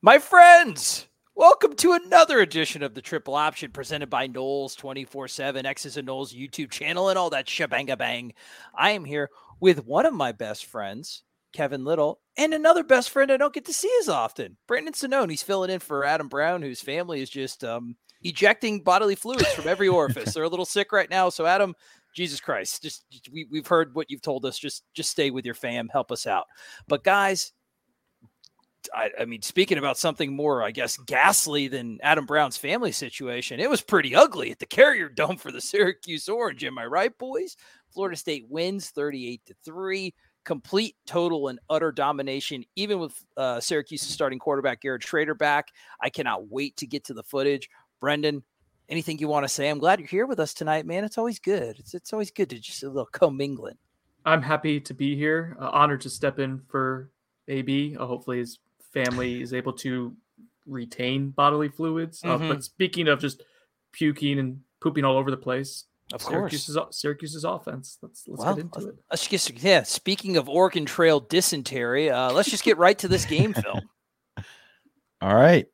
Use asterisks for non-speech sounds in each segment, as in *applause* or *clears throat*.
My friends, welcome to another edition of the Triple Option presented by Noles 24 7, X's and Noles YouTube channel, and all that shabanga bang. I am here with one of my best friends, Kevin Little, and another best friend I don't get to see as often, Brendan Sonnone. He's filling in for Adam Brown, whose family is just um, ejecting bodily fluids from every orifice. They're a little sick right now. So, Adam, Jesus Christ, just we, we've heard what you've told us. Just just stay with your fam, help us out. But guys, I, I, mean, speaking about something more, I guess, ghastly than Adam Brown's family situation, it was pretty ugly at the Carrier Dome for the *laughs* Syracuse Orange. Am I right, boys? Florida State wins 38 to 3. Complete, total, and utter domination, even with uh, Syracuse's starting quarterback Garrett Shrader back. I cannot wait to get to the footage. Brendan, anything you want to say? I'm glad you're here with us tonight, man. It's always good. It's, it's always good to just a little commingling. I'm happy to be here. Uh, honored to step in for AB. Uh, hopefully, his family is able to retain bodily fluids. Uh, mm-hmm. but speaking of just puking and pooping all over the place, of Syracuse's, course, Syracuse's offense. Let's let's well, get into it. Let's just yeah. Speaking of Oregon Trail dysentery, uh, let's just get right to this game film. *laughs* All right,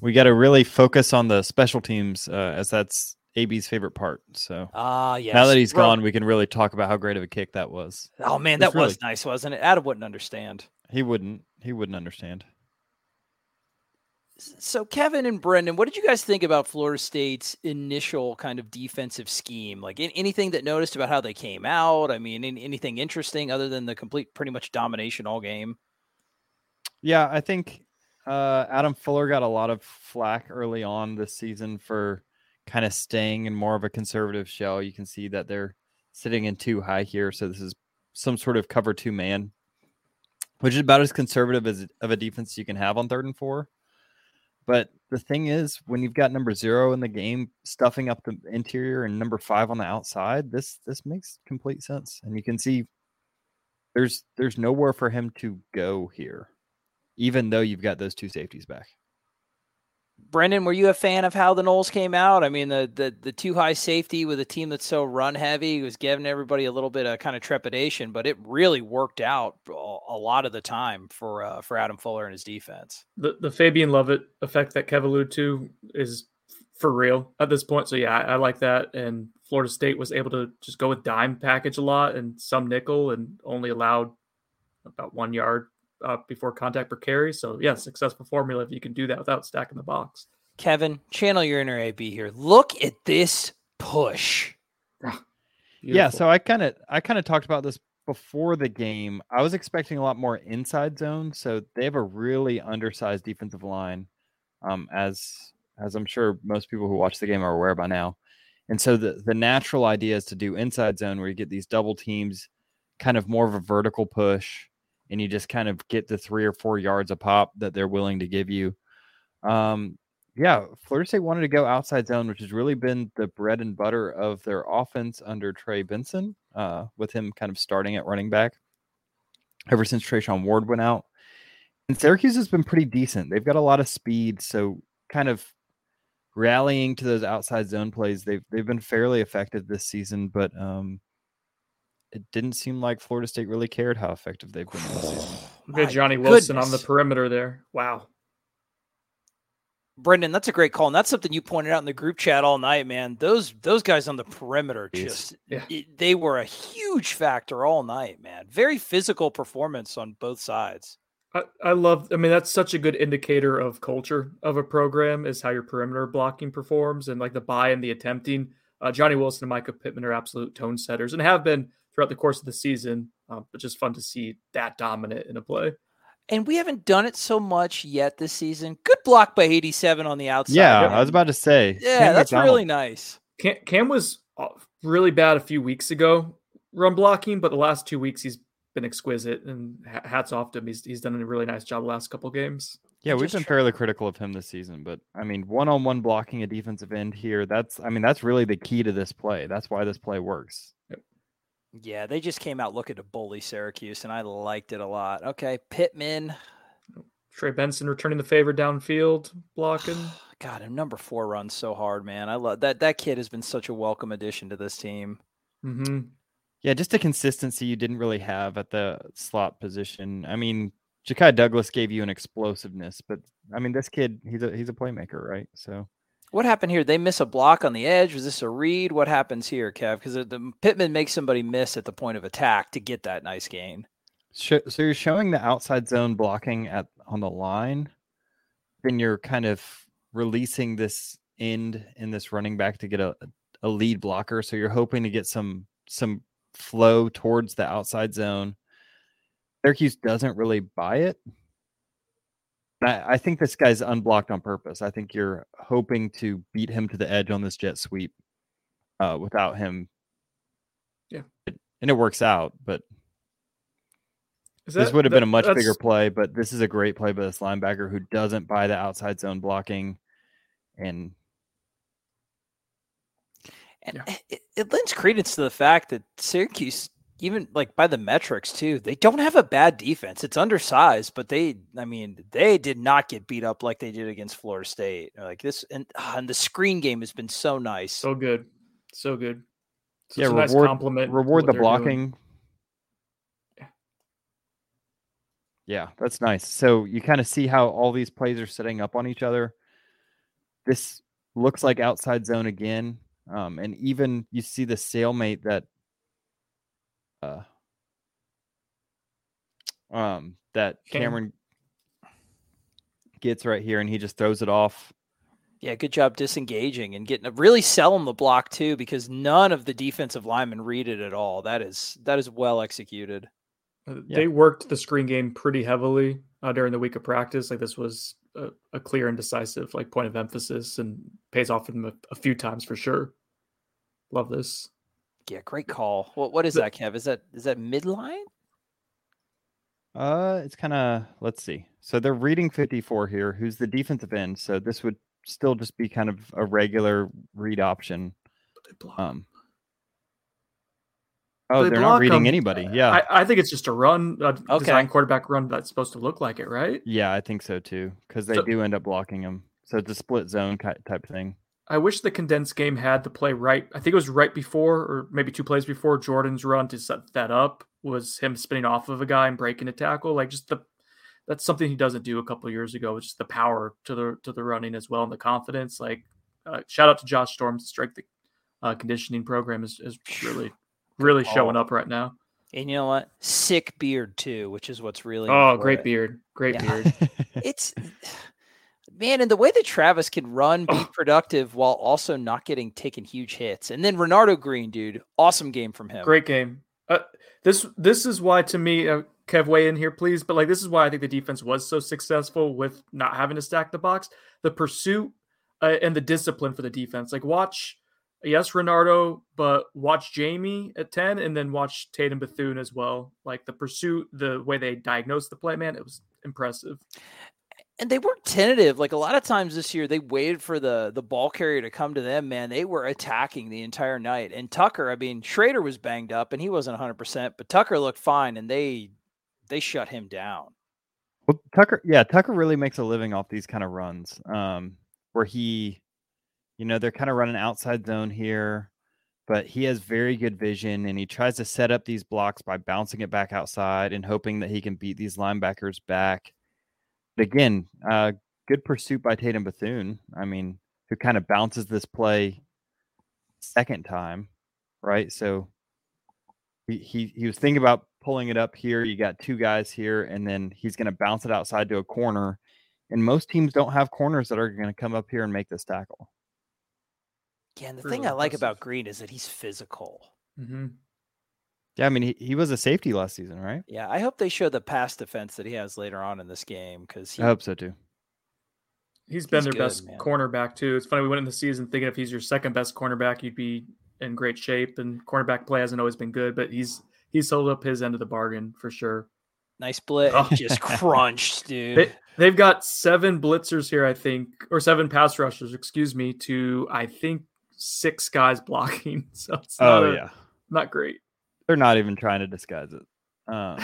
we got to really focus on the special teams uh, as that's AB's favorite part. So ah, uh, yes. Now that he's gone, we can really talk about how great of a kick that was. Oh man, that really... was nice, wasn't it? Adam wouldn't understand. He wouldn't. He wouldn't understand. So, Kevin and Brendan, what did you guys think about Florida State's initial kind of defensive scheme? Like anything that noticed about how they came out? I mean, anything interesting other than the complete, pretty much domination all game? Yeah, I think uh, Adam Fuller got a lot of flack early on this season for kind of staying in more of a conservative shell. You can see that they're sitting in too high here, so this is some sort of cover two man which is about as conservative as of a defense you can have on third and four. But the thing is, when you've got number zero in the game stuffing up the interior and number five on the outside, this this makes complete sense. And you can see there's there's nowhere for him to go here, even though you've got those two safeties back. Brendan, were you a fan of how the Noles came out? I mean, the the the too high safety with a team that's so run heavy was giving everybody a little bit of kind of trepidation, but it really worked out a lot of the time for uh, for Adam Fuller and his defense. The the Fabien Lovett effect that Kev alluded to is for real at this point. So yeah, I, I like that. And Florida State was able to just go with dime package a lot and some nickel, and only allowed about one yard uh, before contact per carry. So yeah, successful formula if you can do that without stacking the box. Kevin, channel your inner AB here. Look at this push. yeah, so I kind of I kind of talked about this before the game. I was expecting a lot more inside zone, so they have a really undersized defensive line, um, as as I'm sure most people who watch the game are aware by now. And so the the natural idea is to do inside zone where you get these double teams, kind of more of a vertical push and you just kind of get the three or four yards a pop that they're willing to give you. Um, yeah, Florida State wanted to go outside zone, which has really been the bread and butter of their offense under Trey Benson, uh, with him kind of starting at running back ever since Treshaun Ward went out. And Syracuse has been pretty decent. They've got a lot of speed, so kind of rallying to those outside zone plays. They've they've been fairly effective this season, but um, it didn't seem like Florida State really cared how effective they've been this season. *sighs* Look at Johnny Wilson goodness. on the perimeter there. Wow. Brendan, that's a great call, and that's something you pointed out in the group chat all night, man. Those those guys on the perimeter just yeah. it, they were a huge factor all night, man. Very physical performance on both sides. I, I love. I mean, that's such a good indicator of culture of a program is how your perimeter blocking performs and like the buy and the attempting. Uh, Johnny Wilson and Mycah Pittman are absolute tone setters and have been throughout the course of the season. Um, but just fun to see that dominant in a play. And we haven't done it so much yet this season. Good block by 87 on the outside. Yeah, I was about to say. Yeah, Cam that's McDonald. really nice. Cam, Cam was uh, really bad a few weeks ago. run blocking, but the last two weeks he's been exquisite, and hats off to him. He's he's done a really nice job the last couple games. Yeah, we've been fairly critical of him this season, but I mean, one-on-one blocking a defensive end here, that's I mean, that's really the key to this play. That's why this play works. Yep. Yeah, they just came out looking to bully Syracuse, and I liked it a lot. Okay, Pittman. Trey Benson returning the favor downfield, blocking. *sighs* God, and number four runs so hard, man. I love that. That kid has been such a welcome addition to this team. Mm-hmm. Yeah, just a consistency you didn't really have at the slot position. I mean, Ja'Khi Douglas gave you an explosiveness, but I mean, this kid, he's a he's a playmaker, right? So, what happened here? They miss a block on the edge. Was this a read? What happens here, Kev? Because the Pittman makes somebody miss at the point of attack to get that nice gain. So you're showing the outside zone blocking at on the line, then you're kind of releasing this end in this running back to get a a lead blocker. So you're hoping to get some some flow towards the outside zone. Syracuse doesn't really buy it. I, I think this guy's unblocked on purpose. I think you're hoping to beat him to the edge on this jet sweep uh, without him. Yeah. and it works out, but that, this would have that, been a much bigger play, but this is a great play by this linebacker who doesn't buy the outside zone blocking and and yeah. it, it lends credence to the fact that Syracuse, even like by the metrics too, they don't have a bad defense. It's undersized, but they, I mean, they did not get beat up like they did against Florida State. Like this, and, uh, and the screen game has been so nice, so good, so good. So yeah, reward, nice compliment. Reward the blocking. Doing. Yeah, that's nice. So you kind of see how all these plays are setting up on each other. This looks like outside zone again. Um, and even you see the stalemate that uh, um, that Cameron gets right here, and he just throws it off. Yeah, good job disengaging and getting really selling the block too, because none of the defensive linemen read it at all. That is that is well executed. Uh, they worked the screen game pretty heavily uh, during the week of practice. Like this was a, a, clear and decisive like point of emphasis and pays off for them a, a few times for sure. Love this. Yeah, great call. What what is that, Kev? Is that is that midline? Uh, it's kind of let's see. So they're reading 54 here. Who's the defensive end? So this would still just be kind of a regular read option. They Um, Oh, they are not reading them. anybody. Yeah, I, I, think it's just a run, a okay. design quarterback run that's supposed to look like it, right? Yeah, I think so too, because they so, do end up blocking them. So it's a split zone type thing. I wish the condensed game had the play right. I think it was right before, or maybe two plays before Jordan's run to set that up. Was him spinning off of a guy and breaking a tackle? Like just the that's something he doesn't do a couple years ago. It's just the power to the to the running as well and the confidence. Like uh, shout out to Josh Storm's strength uh, conditioning program is, is really really showing up right now. And you know what? Sick beard too, which is what's really oh, important. great beard, great yeah. beard. *laughs* it's man, and the way that Travis can run, be productive while also not getting taken huge hits, and then Renardo Green, dude, awesome game from him. Great game. Uh, this this is why to me, uh, Kev, weigh in here, please. But like, this is why I think the defense was so successful with not having to stack the box, the pursuit uh, and the discipline for the defense. Like, watch yes, Renardo, but watch Jammie at 10 and then watch Tatum Bethune as well. Like the pursuit, the way they diagnosed the play, man, it was impressive. And they weren't tentative. Like a lot of times this year, they waited for the the ball carrier to come to them. Man, they were attacking the entire night. And Tucker, I mean, Shrader was banged up and he wasn't 100, percent but Tucker looked fine, and they they shut him down. Well, Tucker, yeah, Tucker really makes a living off these kind of runs, um, where he you know, they're kind of running outside zone here, but he has very good vision and he tries to set up these blocks by bouncing it back outside and hoping that he can beat these linebackers back. But again, uh, good pursuit by Tatum Bethune. I mean, who kind of bounces this play second time, right? So he, he, he was thinking about pulling it up here. You got two guys here, and then he's going to bounce it outside to a corner. And most teams don't have corners that are going to come up here and make this tackle. Yeah, and the thing I like about Green is that he's physical. Mm-hmm. Yeah, I mean he, he was a safety last season, right? Yeah, I hope they show the pass defense that he has later on in this game because I hope so too. He's been he's their good, best man. cornerback too. It's funny we went in the season thinking if he's your second best cornerback, you'd be in great shape, and cornerback play hasn't always been good, but he's he's sold up his end of the bargain for sure. Nice split, oh. just *laughs* crunched, dude. They, they've got seven blitzers here, I think, or seven pass rushers, excuse me, to I think six guys *laughs* blocking. So it's not oh a, yeah, not great. They're not even trying to disguise it. Um,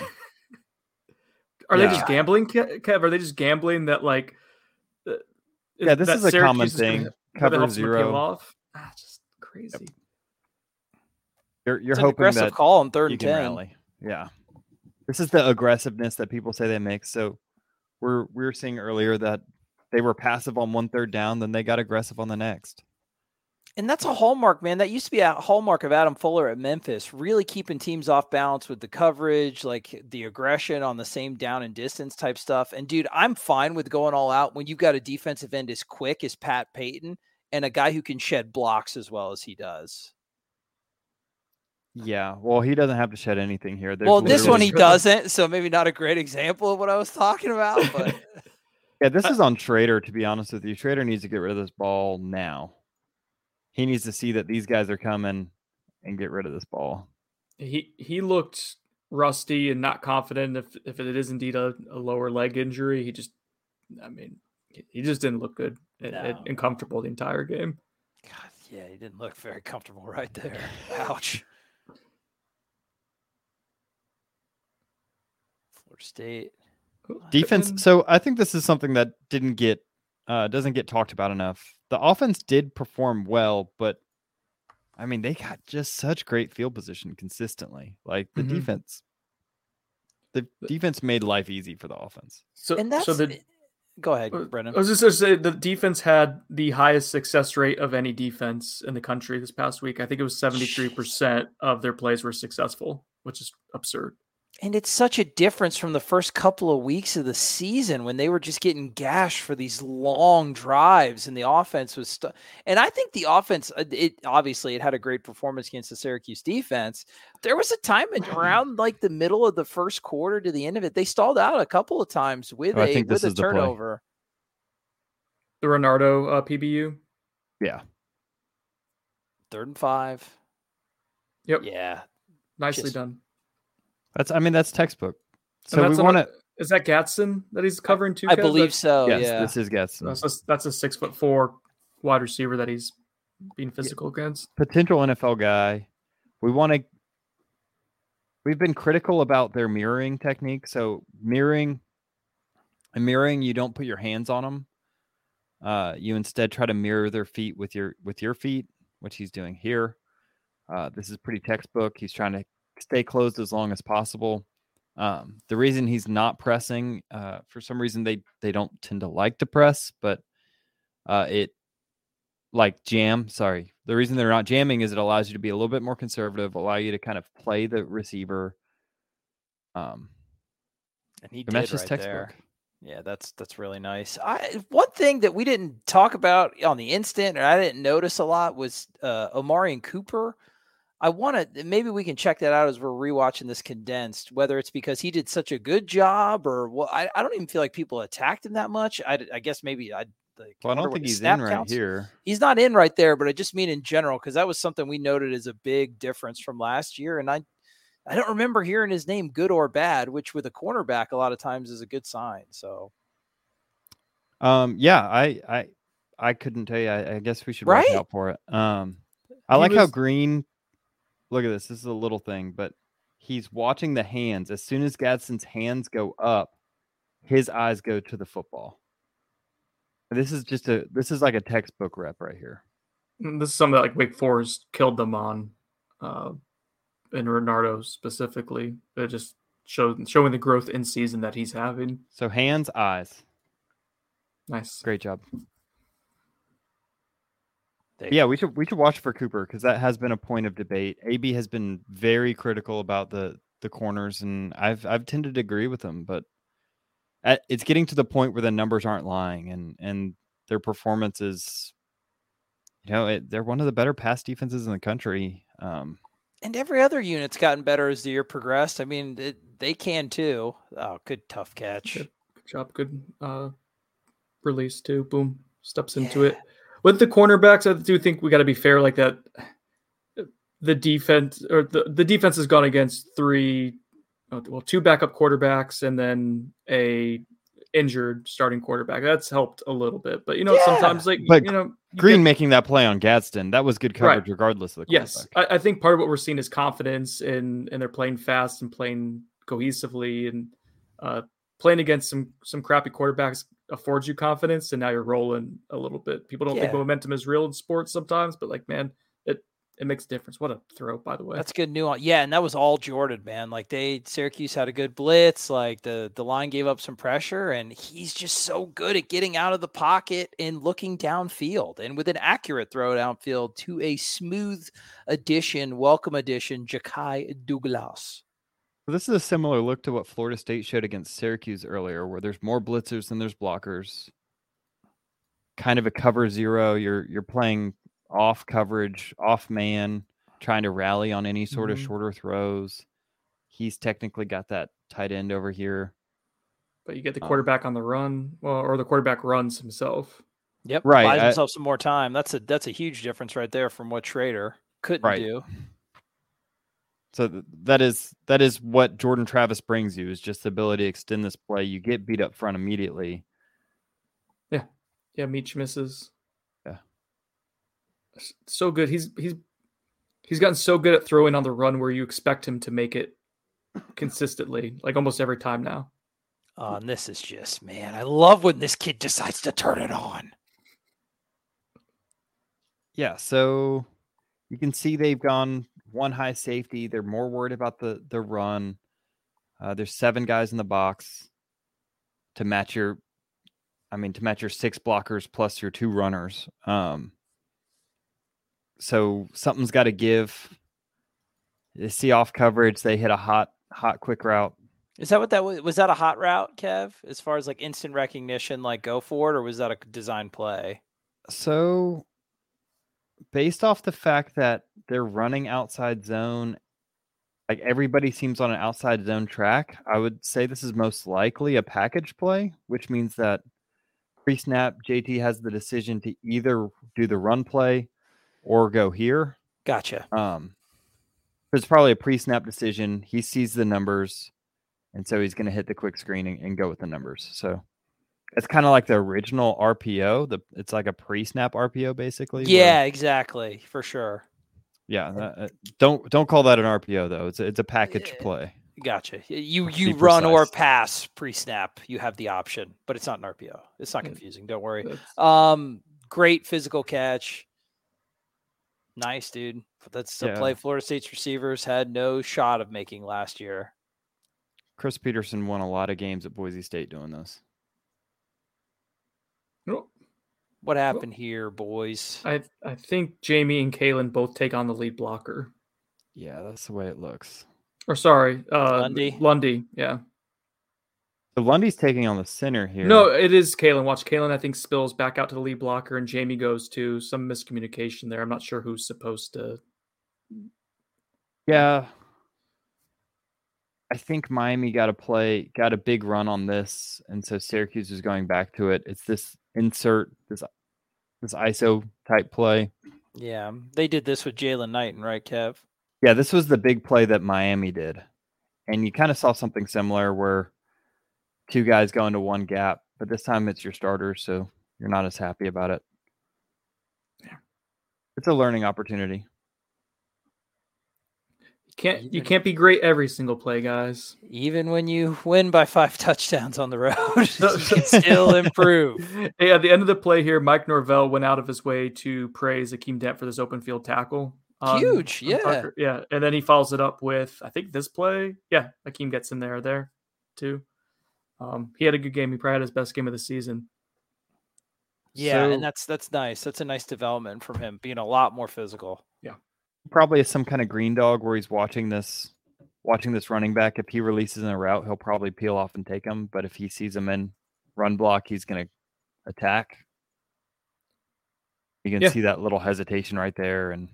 are yeah. they just gambling, Kev? Are they just gambling that like? Uh, yeah, this is a Syracuse common thing. Cover zero. Off? Ah, just crazy. Yep. You're you're it's hoping aggressive that call on third and ten. Rally. Yeah, this is the aggressiveness that people say they make. So we're we were seeing earlier that they were passive on one third down, then they got aggressive on the next. And that's a hallmark, man. That used to be a hallmark of Adam Fuller at Memphis, really keeping teams off balance with the coverage, like the aggression on the same down and distance type stuff. And dude, I'm fine with going all out when you've got a defensive end as quick as Pat Payton and a guy who can shed blocks as well as he does. Yeah, well, he doesn't have to shed anything here. There's well, this one he doesn't, so maybe not a great example of what I was talking about. But *laughs* yeah, this *laughs* is on Shrader. To be honest with you, Shrader needs to get rid of this ball now. He needs to see that these guys are coming and get rid of this ball. He he looked rusty and not confident if if it is indeed a, a lower leg injury. He just, I mean, he just didn't look good no. and, and comfortable the entire game. God, yeah, he didn't look very comfortable right there. *laughs* Ouch. Florida State. Defense. So I think this is something that didn't get uh, doesn't get talked about enough. The offense did perform well, but I mean they got just such great field position consistently. Like the mm-hmm. defense, the defense made life easy for the offense. So and that's so the. Go ahead, uh, Brennan. I was just going to say the defense had the highest success rate of any defense in the country this past week. I think it was 73% of their plays were successful, which is absurd. And it's such a difference from the first couple of weeks of the season when they were just getting gashed for these long drives and the offense was st- and I think the offense uh, it obviously it had a great performance against the Syracuse defense. There was a time *clears throat* around like the middle of the first quarter to the end of it they stalled out a couple of times with oh, a with a turnover. The, the Renardo uh, PBU. Yeah. Third and 5. Yep. Yeah. Nicely just, done. That's I mean that's textbook. So we want to. Is that Gadsden that he's covering too? I Kev? believe so. Yes, yeah. this is Gadsden. That's a, that's a six foot four wide receiver that he's being physical yeah. against. Potential NFL guy. We want to. We've been critical about their mirroring technique. So mirroring, and mirroring, you don't put your hands on them. Uh, you instead try to mirror their feet with your with your feet, which he's doing here. Uh, this is pretty textbook. He's trying to stay closed as long as possible. Um, the reason he's not pressing, uh, for some reason they they don't tend to like to press, but uh, it like jam. Sorry, the reason they're not jamming is it allows you to be a little bit more conservative, allow you to kind of play the receiver. Um, and he and did right textbook. there. Yeah, that's that's really nice. I one thing that we didn't talk about on the instant, or I didn't notice a lot, was uh, and Cooper. I want to maybe we can check that out as we're rewatching this condensed, whether it's because he did such a good job or well, I, I don't even feel like people attacked him that much. I, I guess maybe I. Like, well, I don't think he's in right counts. here. He's not in right there, but I just mean in general because that was something we noted as a big difference from last year, and I, I don't remember hearing his name good or bad, which with a cornerback a lot of times is a good sign. So, um, yeah, I, I, I couldn't tell you. I, I guess we should right? watch out for it. Um, I he like was, how Green look at this. This is a little thing, but he's watching the hands. As soon as Gadsden's hands go up, his eyes go to the football. This is just a this is like a textbook rep right here. Mm, this is something that like Wake Forest killed them on, uh, and Renardo specifically. It just showed showing the growth in season that he's having. So hands, eyes. Nice, great job. Yeah, we should we should watch for Cooper because that has been a point of debate. AB has been very critical about the the corners, and I've I've tended to agree with him, but at, it's getting to the point where the numbers aren't lying, and and their performance is, you know, it, they're one of the better pass defenses in the country. Um, and every other unit's gotten better as the year progressed. I mean, it, they can too. Oh, good tough catch. Good, good job. Good uh, release too. Boom, steps into yeah. it with the cornerbacks, I do think we got to be fair. Like that, the defense or the, the defense has gone against three, uh, well, two backup quarterbacks and then a injured starting quarterback. That's helped a little bit, but you know, yeah. sometimes like but you know, Green get, making that play on Gadsden, that was good coverage right. regardless of the Yes, I, I, think part of what we're seeing is confidence and and they're playing fast and playing cohesively and uh, playing against some some crappy quarterbacks affords you confidence, and now you're rolling a little bit. People don't yeah. think momentum is real in sports sometimes, but like man, it it makes a difference. What a throw, by the way. That's good nuance. Yeah, and that was all Jordan, man. Like they Syracuse had a good blitz. Like the the line gave up some pressure, and he's just so good at getting out of the pocket and looking downfield, and with an accurate throw downfield to a smooth addition, welcome addition, Ja'Khi Douglas. This is a similar look to what Florida State showed against Syracuse earlier, where there's more blitzers than there's blockers. Kind of a cover zero. You're you're playing off coverage, off man, trying to rally on any sort mm-hmm. of shorter throws. He's technically got that tight end over here. But you get the um quarterback um, on the run, well, or the quarterback runs himself. Yep, right. Buys himself some more time. That's a that's a huge difference right there from what Shrader couldn't right. do. So that is that is what Jordan Travis brings you is just the ability to extend this play. You get beat up front immediately. Yeah, yeah. Meach misses Yeah, so good. He's he's he's gotten so good at throwing on the run where you expect him to make it consistently, like almost every time now. Oh, and this is just man, I love when this kid decides to turn it on. Yeah, so you can see they've gone one high safety. They're more worried about the the run. Uh, there's seven guys in the box to match your, I mean, to match your six blockers plus your two runners. Um, so something's got to give. They see off coverage. They hit a hot, hot, quick route. Is that what that was? Was that a hot route, Kev? As far as like instant recognition, like go for it, or was that a design play? So, based off the fact that they're running outside zone, like everybody seems on an outside zone track, I would say this is most likely a package play, which means that pre snap, JT has the decision to either do the run play or go here. Gotcha. Um, it's probably a pre-snap decision. He sees the numbers, and so he's going to hit the quick screen and, and go with the numbers. So it's kind of like the original RPO. The it's like a pre-snap RPO, basically. Yeah, where, exactly, for sure. Yeah, uh, don't don't call that an RPO though. It's a, it's a package play. Gotcha. You you run or pass pre-snap. You have the option, but it's not an RPO. It's not confusing. Don't worry. Um, great physical catch. Nice, dude. That's the yeah. play Florida State's receivers had no shot of making last year. Chris Petersen won a lot of games at Boise State doing this. What happened here, boys? I I think Jammie and Kalen both take on the lead blocker. Yeah, that's the way it looks. Or sorry, uh, Lundy. Lundy, yeah. So Lundy's taking on the center here. No, it is Kalen. Watch Kalen. I think spills back out to the lead blocker, and Jammie goes to some miscommunication there. I'm not sure who's supposed to. Yeah, I think Miami got a play, got a big run on this, and so Syracuse is going back to it. It's this insert, this this ISO type play. Yeah, they did this with Jaylan Knighton, right, Kev? Yeah, this was the big play that Miami did, and you kind of saw something similar where two guys go into one gap, but this time it's your starter, so you're not as happy about it. Yeah. It's a learning opportunity. You can't even, you can't be great every single play, guys. Even when you win by five touchdowns on the road, *laughs* you can *laughs* still improve. *laughs* Hey, at the end of the play here, Mike Norvell went out of his way to praise Akeem Dent for this open field tackle. Um, Huge, yeah, yeah, and then he follows it up with I think this play. Yeah, Akeem gets in there there too. Um, he had a good game. He probably had his best game of the season. Yeah, so, and that's that's nice. That's a nice development from him being a lot more physical. Yeah, probably some kind of green dog where he's watching this, watching this running back. If he releases in a route, he'll probably peel off and take him. But if he sees him in run block, he's going to attack. You can yeah. see that little hesitation right there, and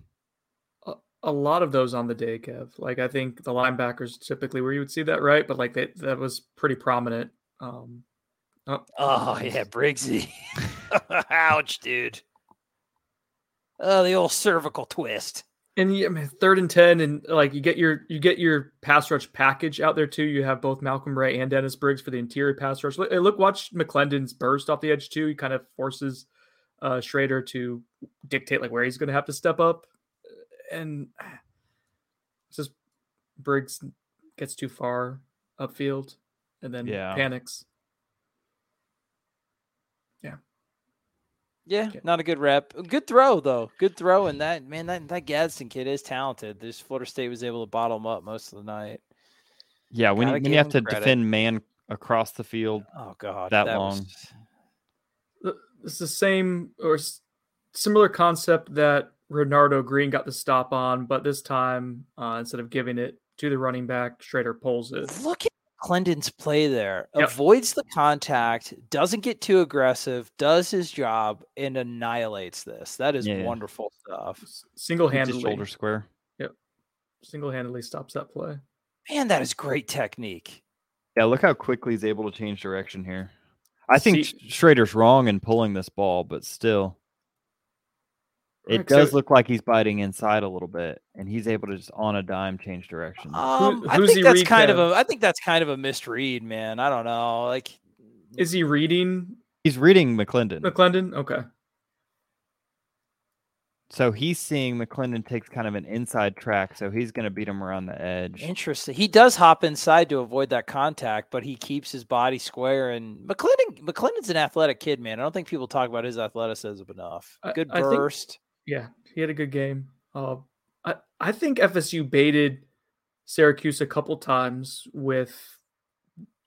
a lot of those on the day, Kev. Like I think the linebackers typically where you would see that, right? But like that that was pretty prominent. Um, oh, oh yeah, Briggsy. *laughs* *laughs* Ouch, dude. Oh, the old cervical twist. And yeah, man, third and ten, and like you get your you get your pass rush package out there too. You have both Malcolm Ray and Dennis Briggs for the interior pass rush. Look, look watch McLendon's burst off the edge too. He kind of forces uh, Shrader to dictate like where he's going to have to step up, and it's just Briggs gets too far upfield, and then Yeah. panics. Yeah, Okay. not a good rep. Good throw though. Good throw, and that man, that that Gadsden kid is talented. This Florida State was able to bottle him up most of the night. Yeah, when, you, when you have to credit. defend man across the field, Oh god, That was- long. The- It's the same or similar concept that Renardo Green got the stop on, but this time uh, instead of giving it to the running back, Shrader pulls it. Look at Clendon's play there. Yep. Avoids the contact, doesn't get too aggressive, does his job, and annihilates this. That is Yeah. wonderful stuff. Single keeps his handedly, shoulder square. Yep. Single handedly stops that play. Man, that is great technique. Yeah, look how quickly he's able to change direction here. I think See- Shrader's wrong in pulling this ball, but still, it Right, does look like he's biting inside a little bit, and he's able to just on a dime change direction. Um, I who's think he that's read kind of Kev? a. I think that's kind of a misread, man. I don't know. Like, Is he reading he's reading McLendon, McLendon? Okay. so he's seeing McLendon takes kind of an inside track, so he's going to beat him around the edge. Interesting. He does hop inside to avoid that contact, but he keeps his body square. And McLendon, McLendon's an athletic kid, man. I don't think people talk about his athleticism enough. I- Good I think- burst. Yeah, he had a good game. Uh, I I think FSU baited Syracuse a couple times with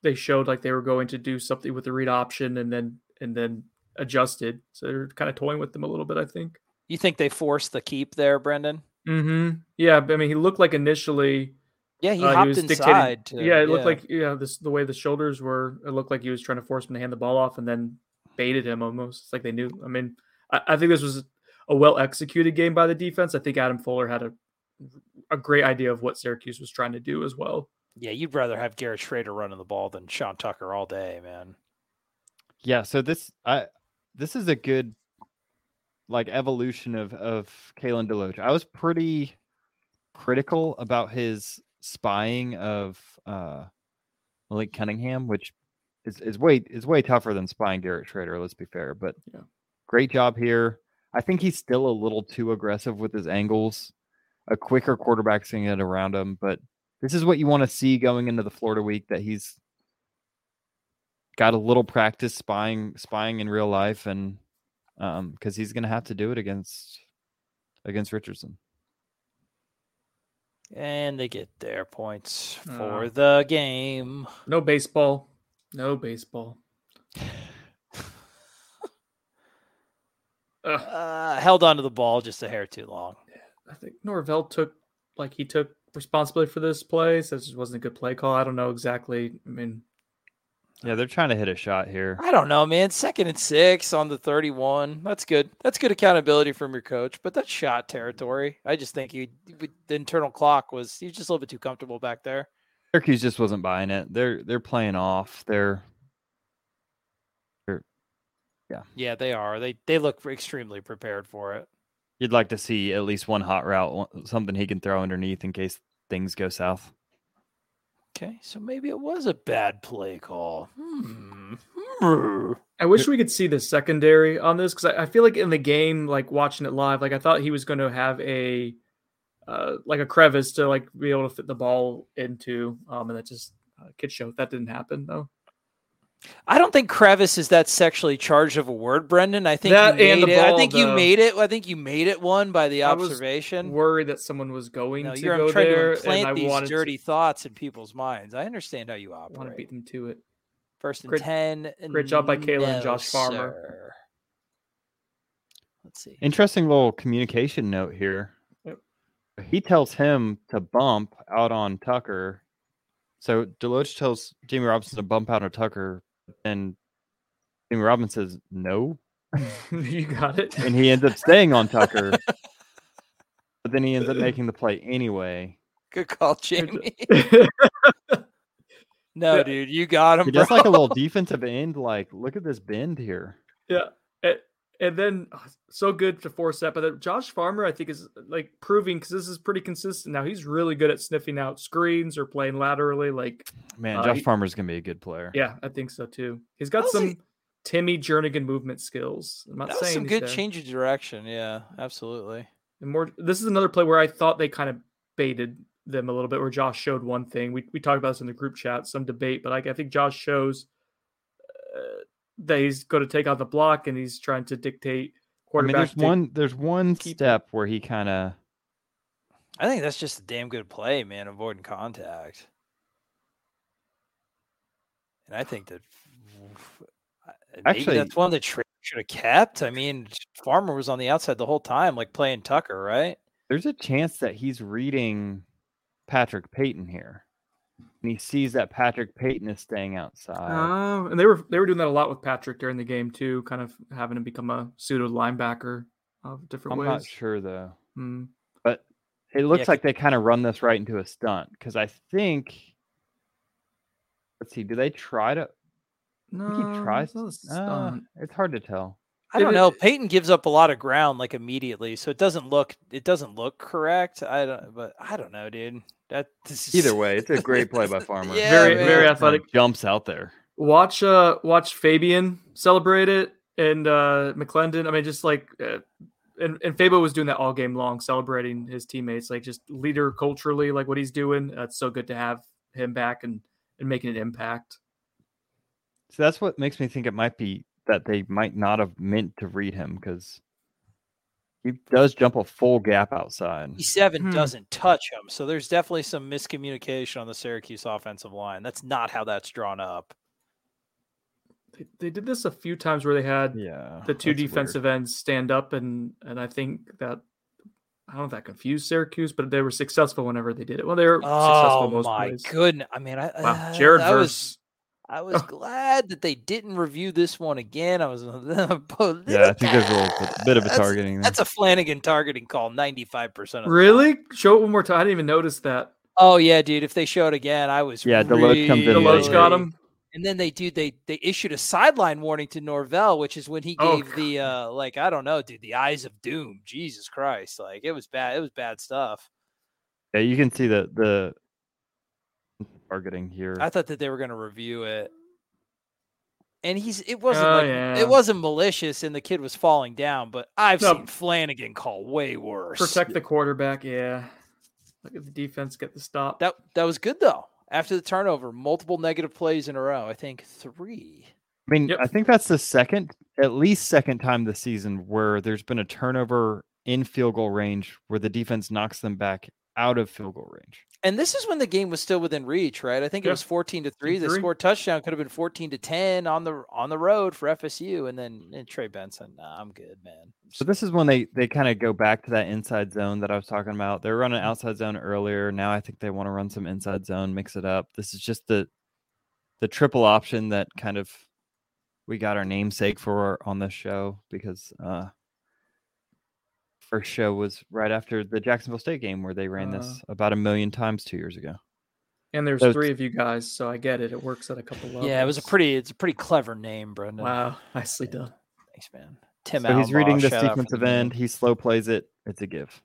they showed like they were going to do something with the read option and then and then adjusted. So they're kind of toying with them a little bit. I think. You think they forced the keep there, Brendan? Mm-hmm. Yeah, I mean, he looked like initially. Yeah, he uh, hopped was inside. To, yeah, it looked like yeah, this the way the shoulders were. It looked like he was trying to force him to hand the ball off and then baited him almost. It's like they knew. I mean, I, I think this was a well executed game by the defense. I think Adam Fuller had a a great idea of what Syracuse was trying to do as well. Yeah, you'd rather have Garrett Shrader running the ball than Sean Tucker all day, man. Yeah, so this I this is a good like evolution of of Kalen Deloach. I was pretty critical about his spying of uh Malik Cunningham, which is, is way is way tougher than spying Garrett Shrader, let's be fair. But Yeah. great job here. I think he's still a little too aggressive with his angles. A quicker quarterback's gonna get around him, but this is what you want to see going into the Florida week that he's got a little practice spying spying in real life and um because he's gonna have to do it against against Richardson. And they get their points for Oh. the game. No baseball. No baseball. Uh, held onto the ball just a hair too long. I think Norvell took like he took responsibility for this play. So it wasn't a good play call. I don't know exactly. I mean, Yeah, they're trying to hit a shot here. I don't know, man. Second and six on the 31. That's good. That's good accountability from your coach, but that's shot territory. I just think he, the internal clock was, he was just a little bit too comfortable back there. Syracuse just wasn't buying it. They're they're playing off. They're Yeah, Yeah, they are. They they look extremely prepared for it. you'd like to see at least one hot route, something he can throw underneath in case things go south. Okay, so maybe it was a bad play call. Hmm. I wish we could see the secondary on this because I, I feel like in the game, like watching it live, like I thought he was going to have a uh, like a crevice to like be able to fit the ball into, um, and that just uh, kid show that didn't happen though. I don't think crevice is that sexually charged of a word, Brendan. I think That you made the it. I ball, think you made it. I think you made it one by the I was observation. Worried that someone was going No, to you're go trying there, to and I implant these wanted dirty thoughts in people's minds. I understand how you to want to operate. beat them to it. First and Great- ten. great job by Kalen and Josh Farmer. sir. Let's see. Interesting little communication note here. Yep. He tells him to bump out on Tucker. So Deloach tells Jammie Robinson to bump out on Tucker, and Jammie Robinson says no, *laughs* you got it. and he ends up staying on Tucker. *laughs* but then he ends up making the play anyway. Good call, Jammie. *laughs* no, Yeah. dude, you got him. He does bro. like a little defensive end. Like, look at this bend here. Yeah. A- and then oh, so good to force that. But then Josh Farmer, I think, is like proving because this is pretty consistent now. He's really good at sniffing out screens or playing laterally. Like, man, uh, Josh Farmer's gonna be a good player. Yeah, I think so too. He's got some he... Timmy Jernigan movement skills. I'm not that saying some good there. change of direction. Yeah, absolutely. And more. This is another play where I thought they kind of baited them a little bit, where Josh showed one thing. We we talked about this in the group chat, some debate, but like I think Josh shows. Uh, that he's going to take out the block and he's trying to dictate quarterback. I mean, there's one there's one step where he kind of. I think that's just a damn good play, man, avoiding contact. And I think that actually that's one that should have kept. I mean, Farmer was on the outside the whole time, like playing Tucker, right? There's a chance that he's reading Patrick Payton here and he sees that Patrick Payton is staying outside. Uh, and they were they were doing that a lot with Patrick during the game too, kind of having him become a pseudo linebacker of different I'm ways. I'm not sure though, hmm. but it looks yeah. like they kind of run this right into a stunt because I think. Let's see. Do they try to? No, he tries. Uh, it's hard to tell. I don't know. Payton gives up a lot of ground like immediately, so it doesn't look it doesn't look correct. I don't, but I don't know, dude. That *laughs* is... either way, it's a great play by *laughs* Farmer. yeah, very man. very athletic. Jumps out there. Watch uh watch Fabien celebrate it and uh McLendon. I mean, just like uh, and and Fabo was doing that all game long, celebrating his teammates, like just leader culturally, like what he's doing. That's so good to have him back and and making an impact. So that's what makes me think it might be that they might not have meant to read him because he does jump a full gap outside. Seven hmm. doesn't touch him, so there's definitely some miscommunication on the Syracuse offensive line. That's not how that's drawn up. They, they did this a few times where they had yeah, the two defensive weird. ends stand up, and and I think that I don't know if that confused Syracuse, but they were successful whenever they did it. Well, they were oh, successful most of the time. Oh my plays. goodness! I mean, I, wow. Uh, Jared versus was, I was *laughs* glad that they didn't review this one again. I was *laughs* yeah, I think there's a, little, *laughs* bit of a targeting. There. That's a Flanagan targeting call, ninety five percent. Of really? Show it one more time. I didn't even notice that. Oh yeah, dude. If they show it again, I was yeah. Deloach really... comes in. Deloach got him. And then they do they they issued a sideline warning to Norvell, which is when he oh, gave oh, the uh like I don't know, dude, the eyes of doom. Jesus Christ, like it was bad. It was bad stuff. Yeah, you can see the the targeting here. I thought that they were going to review it. And he's it wasn't oh, like yeah. it wasn't malicious and the kid was falling down, but I've no. seen Flanagan call way worse. Protect the quarterback, yeah. Look at the defense get the stop. That that was good though. After the turnover, multiple negative plays in a row. I think three. I mean, yep. I think that's the second, at least second time this season where there's been a turnover in field goal range where the defense knocks them back out of field goal range. And this is when the game was still within reach, right? I think it was 14 to 3. The score touchdown could have been 14 to 10 on the on the road for FSU and then and Trey Benson. Nah, I'm good, man. So this is when they they kind of go back to that inside zone that I was talking about. They're running mm-hmm. outside zone earlier. Now I think they want to run some inside zone, mix it up. This is just the the triple option that kind of we got our namesake for on this show because uh first show was right after the Jacksonville State game where they ran uh, this about a million times two years ago. And there's so three of you guys, so I get it. It works at a couple levels. Yeah, it was a pretty it's a pretty clever name, Brendan. Wow, nicely done. Thanks, man. Tim so he's reading the defensive end. He slow plays it. It's a give.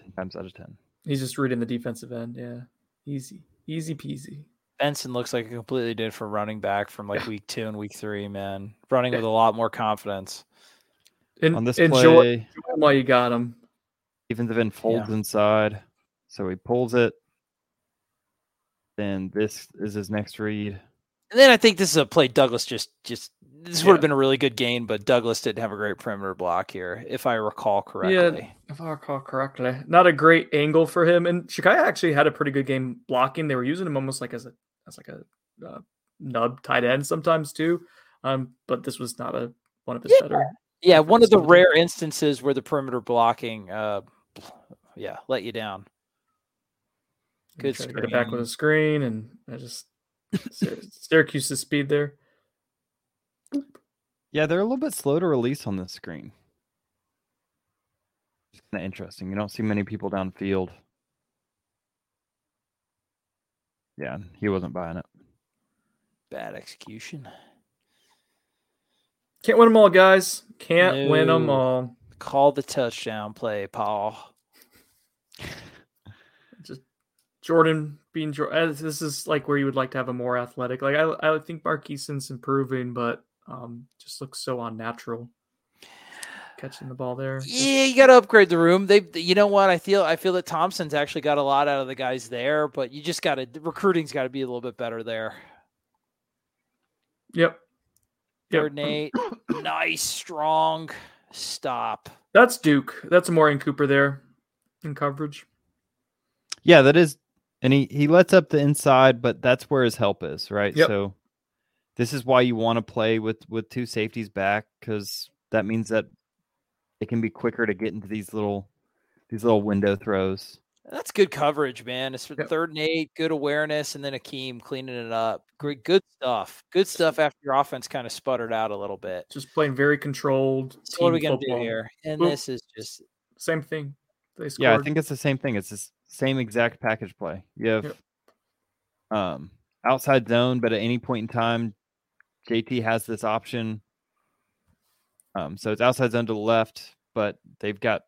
Ten times out of ten. He's just reading the defensive end. Yeah, easy, easy peasy. Benson looks like a completely different running back from like week two and week three. Man, running yeah. with a lot more confidence. In, on this enjoy, play, enjoy while you got him. Defensive end folds yeah. inside, so he pulls it. Then this is his next read. And then I think this is a play Douglas just just this yeah. would have been a really good gain, but Douglas didn't have a great perimeter block here, if I recall correctly. Yeah, if I recall correctly, not a great angle for him. And Ja'Khi actually had a pretty good game blocking. They were using him almost like as a as like a uh, nub tight end sometimes too. Um, but this was not a one of his yeah. better yeah, one of the rare instances where the perimeter blocking, uh, *sighs* yeah, let you down. Good screen. Get back with a screen, and I just Syracuse's *laughs* speed there. Yeah, they're a little bit slow to release on this screen. It's kind of interesting. You don't see many people downfield. Yeah, he wasn't buying it. Bad execution. Can't win them all, guys. Can't no. win them all. Call the touchdown play, Paul. *laughs* Just Jordan being Jordan. This is like where you would like to have a more athletic. Like I, I think Marqueson's improving, but um, just looks so unnatural catching the ball there. Yeah, you got to upgrade the room. They, you know what? I feel I feel that Thomsen's actually got a lot out of the guys there, but you just got to recruiting's got to be a little bit better there. Yep. Third yep. Nate, nice, strong stop. That's Duke. That's Amorian Cooper there in coverage. Yeah, that is, and he he lets up the inside, but that's where his help is, right? Yep. So this is why you want to play with with two safeties back because that means that it can be quicker to get into these little these little window throws. That's good coverage, man. It's for yep. third and eight, good awareness, and then Akeem cleaning it up. Great, good stuff. Good stuff after your offense kind of sputtered out a little bit. Just playing very controlled. So what are we gonna football. do here? And this is just same thing. Yeah, I think it's the same thing. It's the same exact package play. You have yep. um outside zone, but at any point in time, JT has this option um, so it's outside zone to the left, but they've got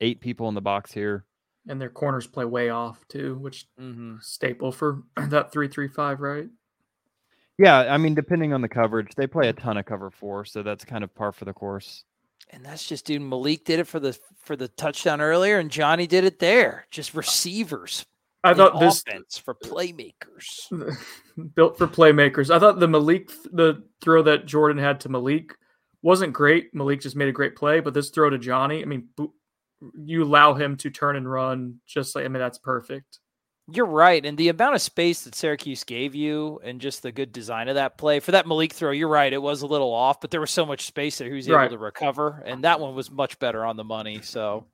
eight people in the box here. And their corners play way off too, which mm-hmm. staple for *clears throat* that three three five, right? Yeah, I mean, depending on the coverage, they play a ton of cover four, so that's kind of par for the course. And that's just dude. Malik did it for the for the touchdown earlier, and Johnny did it there. Just receivers. I thought this offense for playmakers. *laughs* built for playmakers. I thought the Malik the throw that Jordan had to Malik wasn't great. Malik just made a great play, but this throw to Johnny, I mean, you allow him to turn and run just like I mean that's perfect. You're right, and the amount of space that Syracuse gave you, and just the good design of that play for that Malik throw. You're right; it was a little off, but there was so much space that he was able right. to recover, and that one was much better on the money. So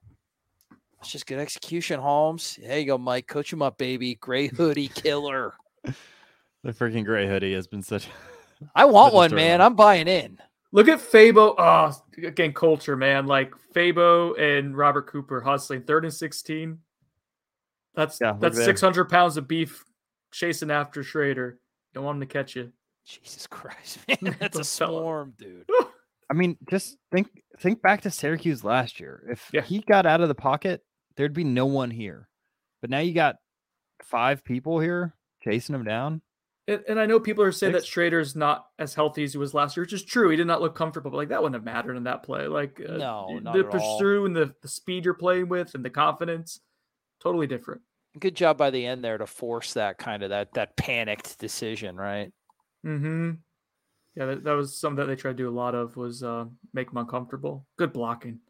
it's just good execution, Holmes. There you go, Mike. Coach him up, baby. Gray hoodie killer. *laughs* the freaking gray hoodie has been such. I want one, man. I'm buying in. Look at Fabo. Oh, again, culture, man. Like Fabo and Robert Cooper hustling third and 16. That's yeah, that's 600 pounds of beef chasing after Shrader. Don't want him to catch you. Jesus Christ, *laughs* man. That's a *laughs* swarm, dude. *laughs* I mean, just think think back to Syracuse last year. If yeah. he got out of the pocket, there'd be no one here. But now you got five people here chasing him down. And, and I know people are saying Six. that Shrader's not as healthy as he was last year, which is true. He did not look comfortable. But like that wouldn't have mattered in that play. Like uh, no, the pursuit and the, the speed you're playing with and the confidence, totally different. Good job by the end there to force that kind of that that panicked decision, right? Mm-hmm. Yeah, that, that was something that they tried to do a lot of was uh, make him uncomfortable. Good blocking.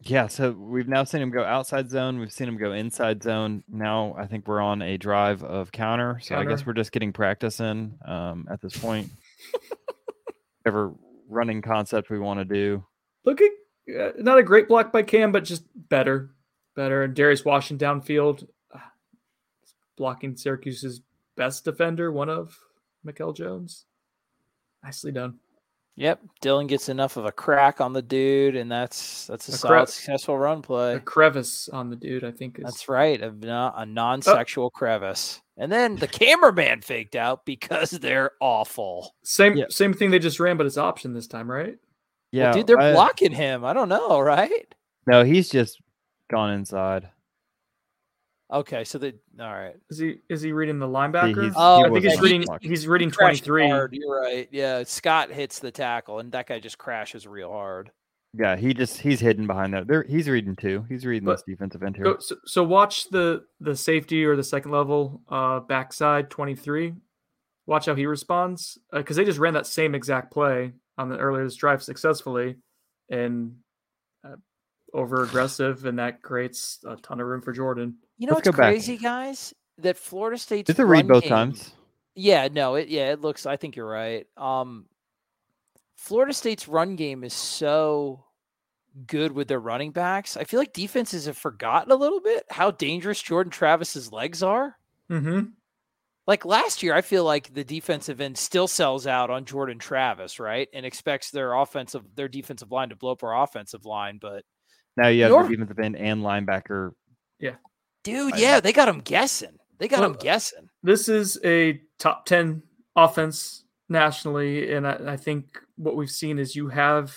Yeah, so we've now seen him go outside zone. We've seen him go inside zone. Now I think we're on a drive of counter. So counter. I guess we're just getting practice in um, at this point. *laughs* Whatever running concept we want to do. Looking uh, not a great block by Cam, but just better, better. And Darius Washington downfield, uh, blocking Syracuse's best defender, one of Mikel Jones. Nicely done. Yep, Dylan gets enough of a crack on the dude, and that's that's a, a solid, cre- successful run play. A crevice on the dude, I think. Is... That's right, a, a non-sexual oh. crevice. And then the *laughs* cameraman faked out because they're awful. Same yep. same thing they just ran, but it's option this time, right? Yeah, well, dude, they're I, blocking him. I don't know, right? No, he's just gone inside. Okay, so the all right. Is he is he reading the linebacker? oh, I think he's reading he's reading twenty three. You're right. Yeah, Scott hits the tackle, and that guy just crashes real hard. Yeah, he just he's hidden behind that. There, he's reading too. He's reading but, this defensive end here. So, so, watch the the safety or the second level uh backside twenty three. Watch how he responds because uh, they just ran that same exact play on the earlier this drive successfully, and over aggressive, and that creates a ton of room for Jordan. You know Let's what's crazy, back. guys? That Florida State's Did the read both game, times? Yeah, no, it yeah, it looks. I think you're right. Um, Florida State's run game is so good with their running backs. I feel like defenses have forgotten a little bit how dangerous Jordan Travis's legs are. Mm-hmm. Like last year, I feel like the defensive end still sells out on Jordan Travis, right? And expects their offensive, their defensive line to blow up our offensive line. But now you have your defensive end and linebacker. Yeah. Dude, yeah, they got him guessing. They got well, him guessing. This is a top 10 offense nationally, and I, I think what we've seen is you have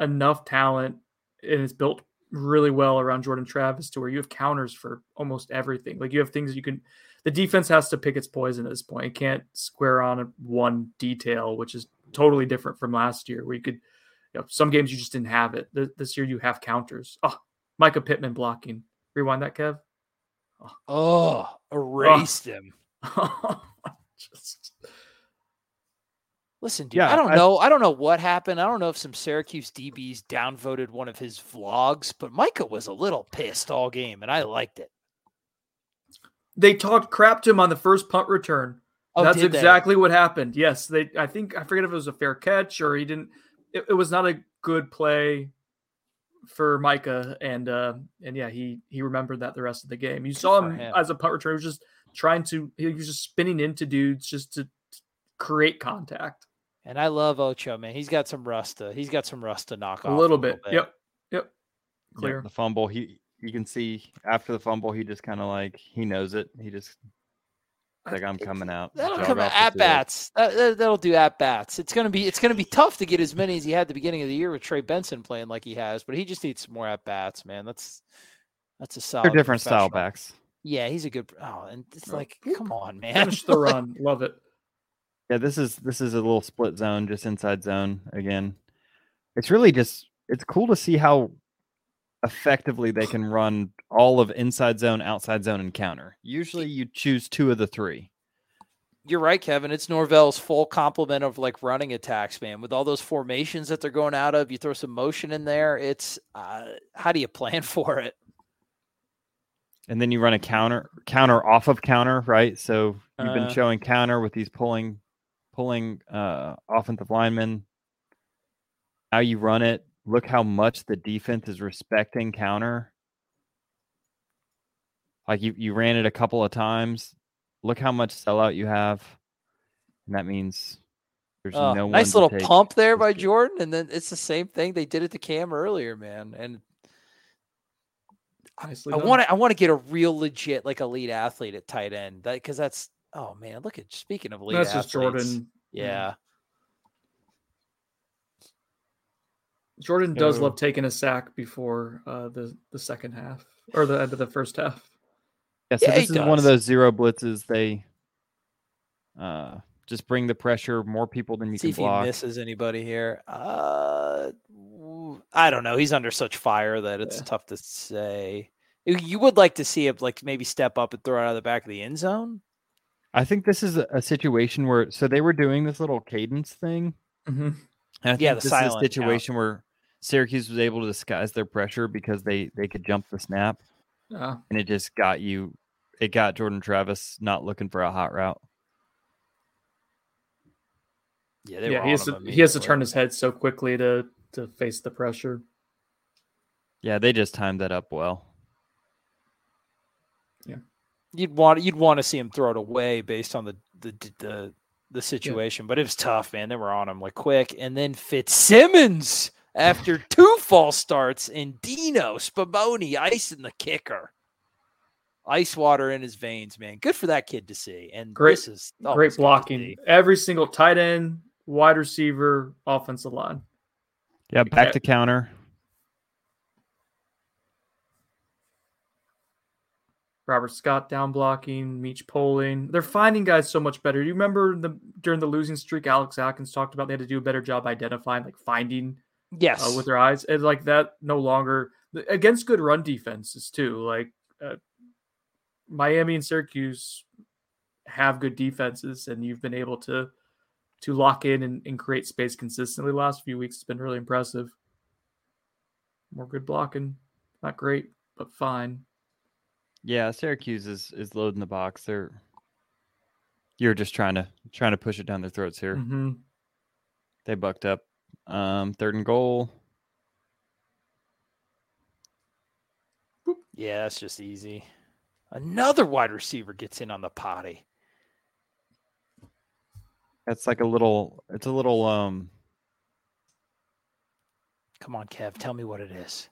enough talent and it's built really well around Jordan Travis to where you have counters for almost everything. Like you have things you can the defense has to pick its poison at this point. It can't square on one detail, which is totally different from last year where you could you know, some games you just didn't have it. This year you have counters. Oh, Mycah Pittman blocking. Rewind that, Kev. Oh, oh erased oh. him. *laughs* just Listen, dude, yeah, I don't I, know. I don't know what happened. I don't know if some Syracuse DBs downvoted one of his vlogs, but Mycah was a little pissed all game, and I liked it. They talked crap to him on the first punt return. Oh, That's exactly they? what happened. Yes, they. I think I forget if it was a fair catch or he didn't. It, it was not a good play for Mycah, and uh, and yeah, he he remembered that the rest of the game. You saw him, him, as a punt returner, he was just trying to. He was just spinning into dudes just to create contact. And I love Ocho, man. He's got some rusta. He's got some rusta to knock a off. Little a little bit. Yep. Yep. Clear. the fumble. He you can see after the fumble, he just kind of like he knows it. He just like I'm coming out. That'll come at bats. That, will do at bats. It's gonna be it's gonna be tough to get as many as he had at the beginning of the year with Trey Benson playing like he has, but he just needs some more at bats, man. That's that's a solid. They're different style backs. Yeah, he's a good. Oh, and it's like, come on, man. Finish the run. *laughs* Love it. Yeah, this is this is a little split zone, just inside zone again. It's really just it's cool to see how effectively they can run all of inside zone, outside zone, and counter. Usually you choose two of the three. You're right, Kevin. It's Norvell's full complement of like running attacks, man. With all those formations that they're going out of, you throw some motion in there. It's uh, how do you plan *laughs* for it? And then you run a counter, counter off of counter, right? So you've been uh, showing counter with these pulling pulling uh, offensive linemen, how you run it. Look how much the defense is respecting counter. Like you, you ran it a couple of times. Look how much sellout you have. And that means there's uh, no nice little pump there by Jordan. And then it's the same thing. They did it to Cam earlier, man. And Honestly, I want to I want to get a real legit like elite athlete at tight end because that, that's Oh man, look at speaking of elite. That's athletes, just Jordan. Yeah. Jordan does love taking a sack before uh, the the second half or the end of the first half. Yeah, so yeah, this is does. one of those zero blitzes. They uh, just bring the pressure, more people than you See can block. he misses anybody here. Uh, I don't know. He's under such fire that it's yeah. tough to say. You would like to see him like maybe step up and throw it out of the back of the end zone. I think this is a, situation where so they were doing this little cadence thing. Mm-hmm. yeah, the this silent is a situation count. where Syracuse was able to disguise their pressure because they they could jump the snap, uh, and it just got you. It got Jordan Travis not looking for a hot route. Yeah, yeah, he has to he has to turn his head so quickly to to face the pressure. Yeah, they just timed that up well Yeah, you'd want you'd want to see him throw it away based on the the the, the situation. Yeah. But it was tough, man. They were on him like quick, and then Fitzsimmons after two false starts, and Dino Spaboni icing the kicker. Ice water in his veins, man. Good for that kid to see. And great, this is great blocking. Every single tight end, wide receiver, offensive line. Yeah, back to counter. Robert Scott down blocking, Meach Poling. They're finding guys so much better. Do You remember the during the losing streak, Alex Atkins talked about they had to do a better job identifying, like finding, yes, uh, with their eyes, and like that no longer against good run defenses too. Like uh, Miami and Syracuse have good defenses, and you've been able to to lock in and, and create space consistently. The last few weeks, it's been really impressive. More good blocking, not great, but fine. Yeah, Syracuse is is loading the box. They're you're just trying to trying to push it down their throats here. Mm-hmm. They bucked up. Um, third and goal. Yeah, that's just easy. Another wide receiver gets in on the potty. That's like a little. It's a little. Um. Come on, Kev. Tell me what it is.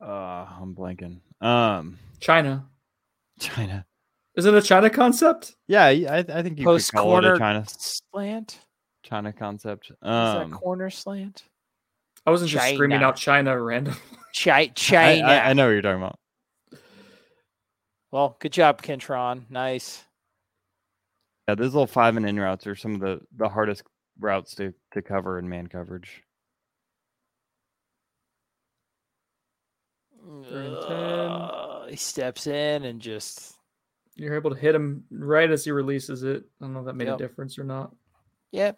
Uh, I'm blanking. Um, China. China. Is it a China concept? Yeah, I, I think you Post could call corner it a China slant. China concept. Is Um, that corner slant? I wasn't just screaming out China random. *laughs* Chi- China. I, I know what you're talking about. Well, good job, Kentron. Nice. Yeah, those little five and in routes are some of the the hardest routes to to cover in man coverage. Third and 10. Uh, he steps in and just You're able to hit him right as he releases it. I don't know if that made Yep. a difference or not. yep.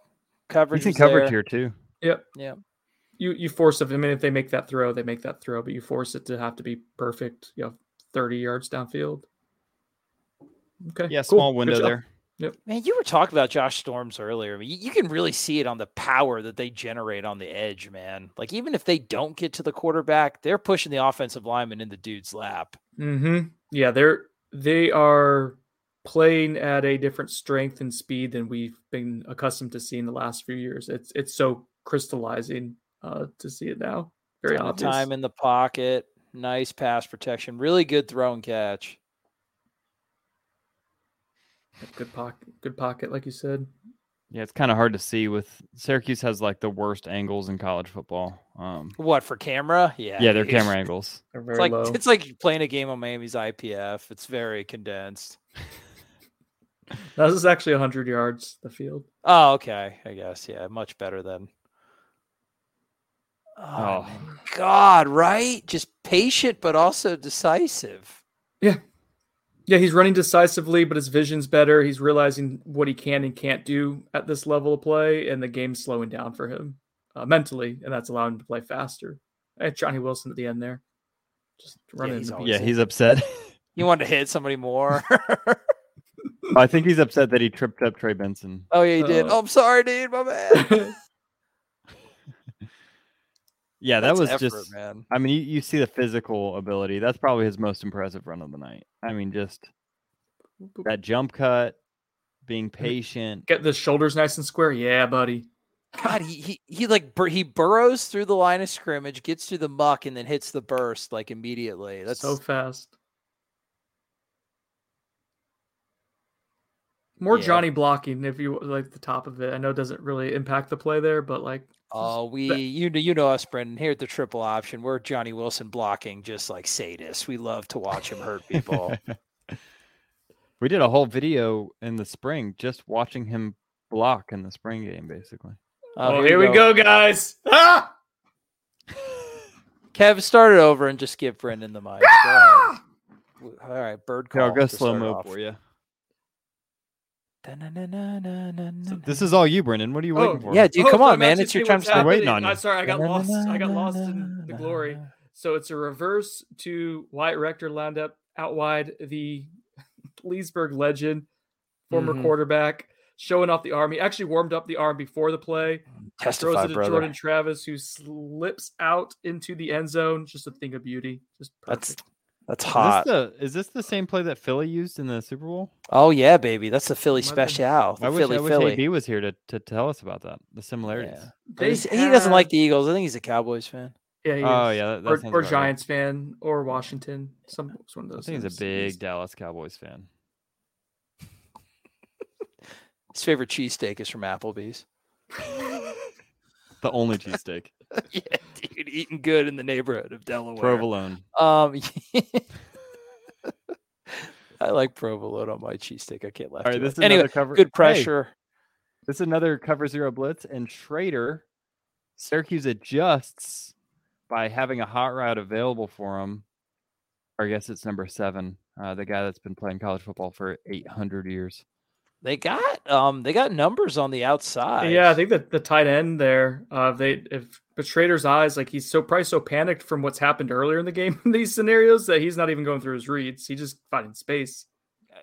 Coverage. Decent was coverage there. here too. Yep. Yep. You you force it. I mean, if they make that throw, they make that throw, but you force it to have to be perfect. You know, 30 yards downfield. Okay. Yeah, cool. small Good window job. there. Man, you were talking about Josh Storms earlier. I mean, you, you can really see it on the power that they generate on the edge, man. Like even if they don't get to the quarterback, they're pushing the offensive lineman in the dude's lap. Mm-hmm. Yeah, they're they are playing at a different strength and speed than we've been accustomed to seeing the last few years. It's it's so crystallizing uh, to see it now. Very Ton of obvious. time in the pocket, nice pass protection, really good throw and catch. Good pocket. Good pocket, like you said. Yeah, it's kind of hard to see with Syracuse has like the worst angles in college football. Um, What for camera? Yeah, yeah, their dude. camera angles. They're It's like low. it's like playing a game on Miami's IPF. It's very condensed. *laughs* That was actually 100 yards. The field. Oh, okay. I guess yeah, much better than. Oh, Oh. God, right? Just patient, but also decisive. Yeah, yeah. he's running decisively, but his vision's better. He's realizing what he can and can't do at this level of play, and the game's slowing down for him uh, mentally, and that's allowing him to play faster. And Johnny Wilson at the end there, just running. he's the Yeah, he's upset. *laughs* You wanted to hit somebody more. *laughs* I think he's upset that he tripped up Trey Benson. oh yeah, he did. Uh, Oh, I'm sorry, dude. My bad. *laughs* Yeah, that That's was effort, just. man. I mean, you, you see the physical ability. That's probably his most impressive run of the night. I mean, just that jump cut, being patient. Get the shoulders nice and square. Yeah, buddy. God, he he he like bur- he burrows through the line of scrimmage, gets through the muck, and then hits the burst like immediately. That's so fast. More Yeah. Johnny blocking if you like the top of it. I know it doesn't really impact the play there, but like Oh, we you know you know us, Brendan. Here at the triple option, we're Johnny Wilson blocking, just like sadists. We love to watch him hurt people. *laughs* we did a whole video in the spring just watching him block in the spring game, basically. oh, here, we go, guys. Ah! *laughs* Kev, start it over and just give Brendan the mic. Go ahead. W- All right, bird Here, call. I'll go slow start mo for you. So this is all you, Brendan. What are you Oh, waiting for? yeah, dude, Oh, come on, man. It's your seeing time what's to start. We're waiting on you. I'm sorry, I got lost. I got lost in the glory. So it's a reverse to Wyatt Rector lined up out wide, the Leesburg legend, former Mhm. quarterback, showing off the arm. He actually warmed up the arm before the play. Throws it to brother. Jordan Travis, who slips out into the end zone. Just a thing of beauty. Just perfect. that's Is hot. this, the, is this the same play that Philly used in the Super Bowl? Oh yeah, baby. That's the Philly Might special. The I wish, Philly I wish Philly. AB was here to, to tell us about that, the similarities. Yeah. They He's- he doesn't like the Eagles. I think he's a Cowboys fan. Yeah, he Oh, is. yeah. That, that or, or about right. Giants fan or Washington. Some one of I those. think he's a things. big Dallas Cowboys fan. His favorite cheesesteak is from Applebee's. *laughs* The only cheesesteak. *laughs* yeah, dude, eating good in the neighborhood of Delaware. Provolone. Um, *laughs* I like provolone on my cheesesteak. I can't laugh. All right, this is anyway. another cover. Good Hey, pressure. this is another cover zero blitz, and Shrader, Syracuse adjusts by having a hot route available for him. Or I guess it's number seven, uh, the guy that's been playing college football for 800 years. They got um they got numbers on the outside. Yeah, I think that the tight end there, uh, they if but Shrader's eyes, like he's so probably so panicked from what's happened earlier in the game *laughs* in these scenarios that he's not even going through his reads. He's just finding space.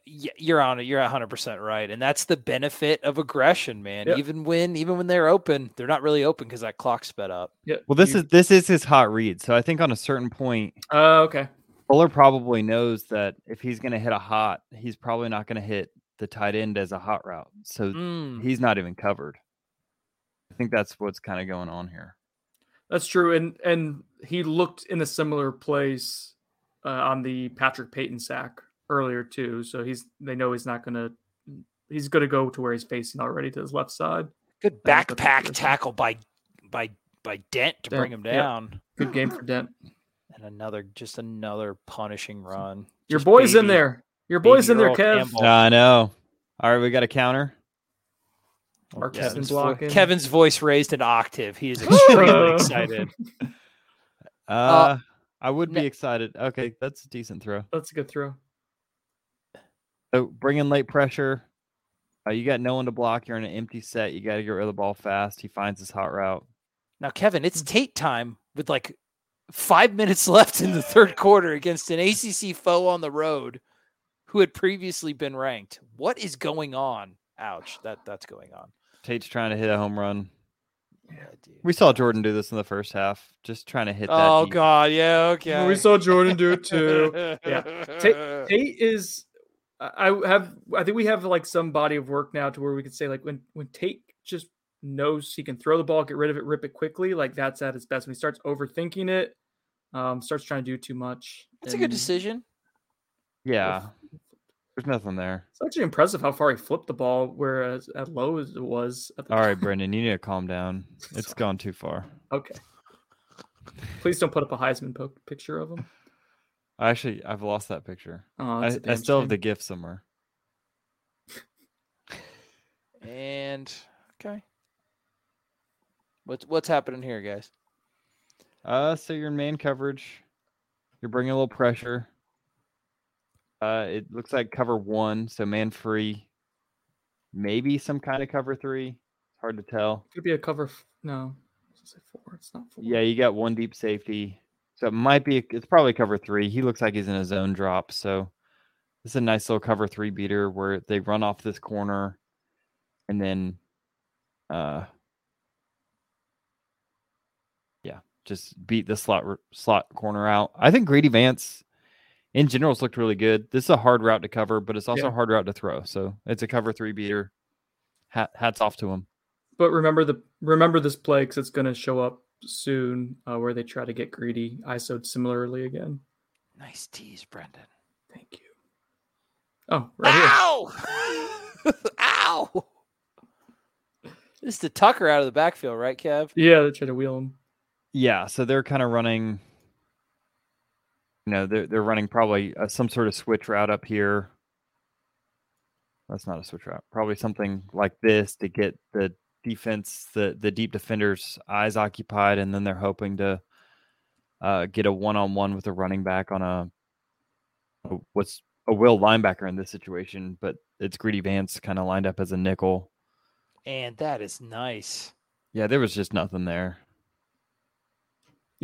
Y- you're on it. You're 100 percent right, and that's the benefit of aggression, man. Yep. Even when even when they're open, they're not really open because that clock sped up. Yeah. Well, this you- is this is his hot read. So I think on a certain point, uh, okay. Fuller probably knows that if he's going to hit a hot, he's probably not going to hit the tight end as a hot route. So Mm. he's not even covered. I think that's what's kind of going on here. That's true, and and he looked in a similar place uh, on the Patrick Payton sack earlier too. So he's they know he's not gonna he's gonna go to where he's facing already to his left side. Good backpack tackle by by by Dent to Dent, bring him down. Yep. Good game for *sighs* Dent. And another just another punishing run. Your just boy's baby, in there. Your boy's in there, Kev. I know. All right, we got a counter. Kevin's, blocking. Kevin's voice raised an octave. He is *laughs* extremely excited. *laughs* Uh, uh, I would be excited. Okay, that's a decent throw. That's a good throw. So bring in late pressure. Uh, you got no one to block. You're in an empty set. You got to get rid of the ball fast. He finds his hot route. Now, Kevin, it's Tate time with like five minutes left in the third quarter against an ACC foe on the road who had previously been ranked. What is going on? Ouch, that that's going on. Tate's trying to hit a home run. Yeah, we saw Jordan do this in the first half, just trying to hit that. Oh deep. God, yeah, okay. We saw Jordan do it too. *laughs* yeah, Tate, Tate is. I have. I think we have like some body of work now to where we could say like when when Tate just knows he can throw the ball, get rid of it, rip it quickly. Like that's at his best. When he starts overthinking it, um, starts trying to do too much. That's and, a good decision. Yeah, there's nothing there. It's actually impressive how far he flipped the ball, whereas at low as it was. All right, *laughs* Brendan, you need to calm down. *laughs* It's gone too far. Okay. Please don't put up a Heisman po- picture of him. I actually, I've lost that picture. Oh, I, I still shame. have the gift somewhere. and okay, what's what's happening here, guys? Uh, so you're in man coverage. You're bringing a little pressure. Uh, it looks like cover one, so man free. Maybe some kind of cover three. It's hard to tell. Could be a cover. F- no, it's four. It's not four. Yeah, you got one deep safety, so it might be. It's probably cover three. He looks like he's in a zone drop, so this is a nice little cover three beater where they run off this corner, and then, uh, yeah, just beat the slot slot corner out. I think Greedy Vance in general, it's looked really good. This is a hard route to cover, but it's also yeah. a hard route to throw. So it's a cover three beater. Hat, hats off to him. But remember the remember this play because it's going to show up soon uh, where they try to get greedy. ISO'd similarly again. Nice tease, Brendan. Thank you. Oh, right Ow! here. *laughs* Ow! This is the Tucker out of the backfield, right, Kev? Yeah, they try to wheel him. Yeah, so they're kind of running you know they're they're running probably uh, some sort of switch route up here. That's not a switch route. Probably something like this to get the defense, the the deep defenders' eyes occupied, and then they're hoping to uh, get a one on one with a running back on a, a what's a will linebacker in this situation, but it's Greedy Vance kind of lined up as a nickel. And that is nice. Yeah, there was just nothing there.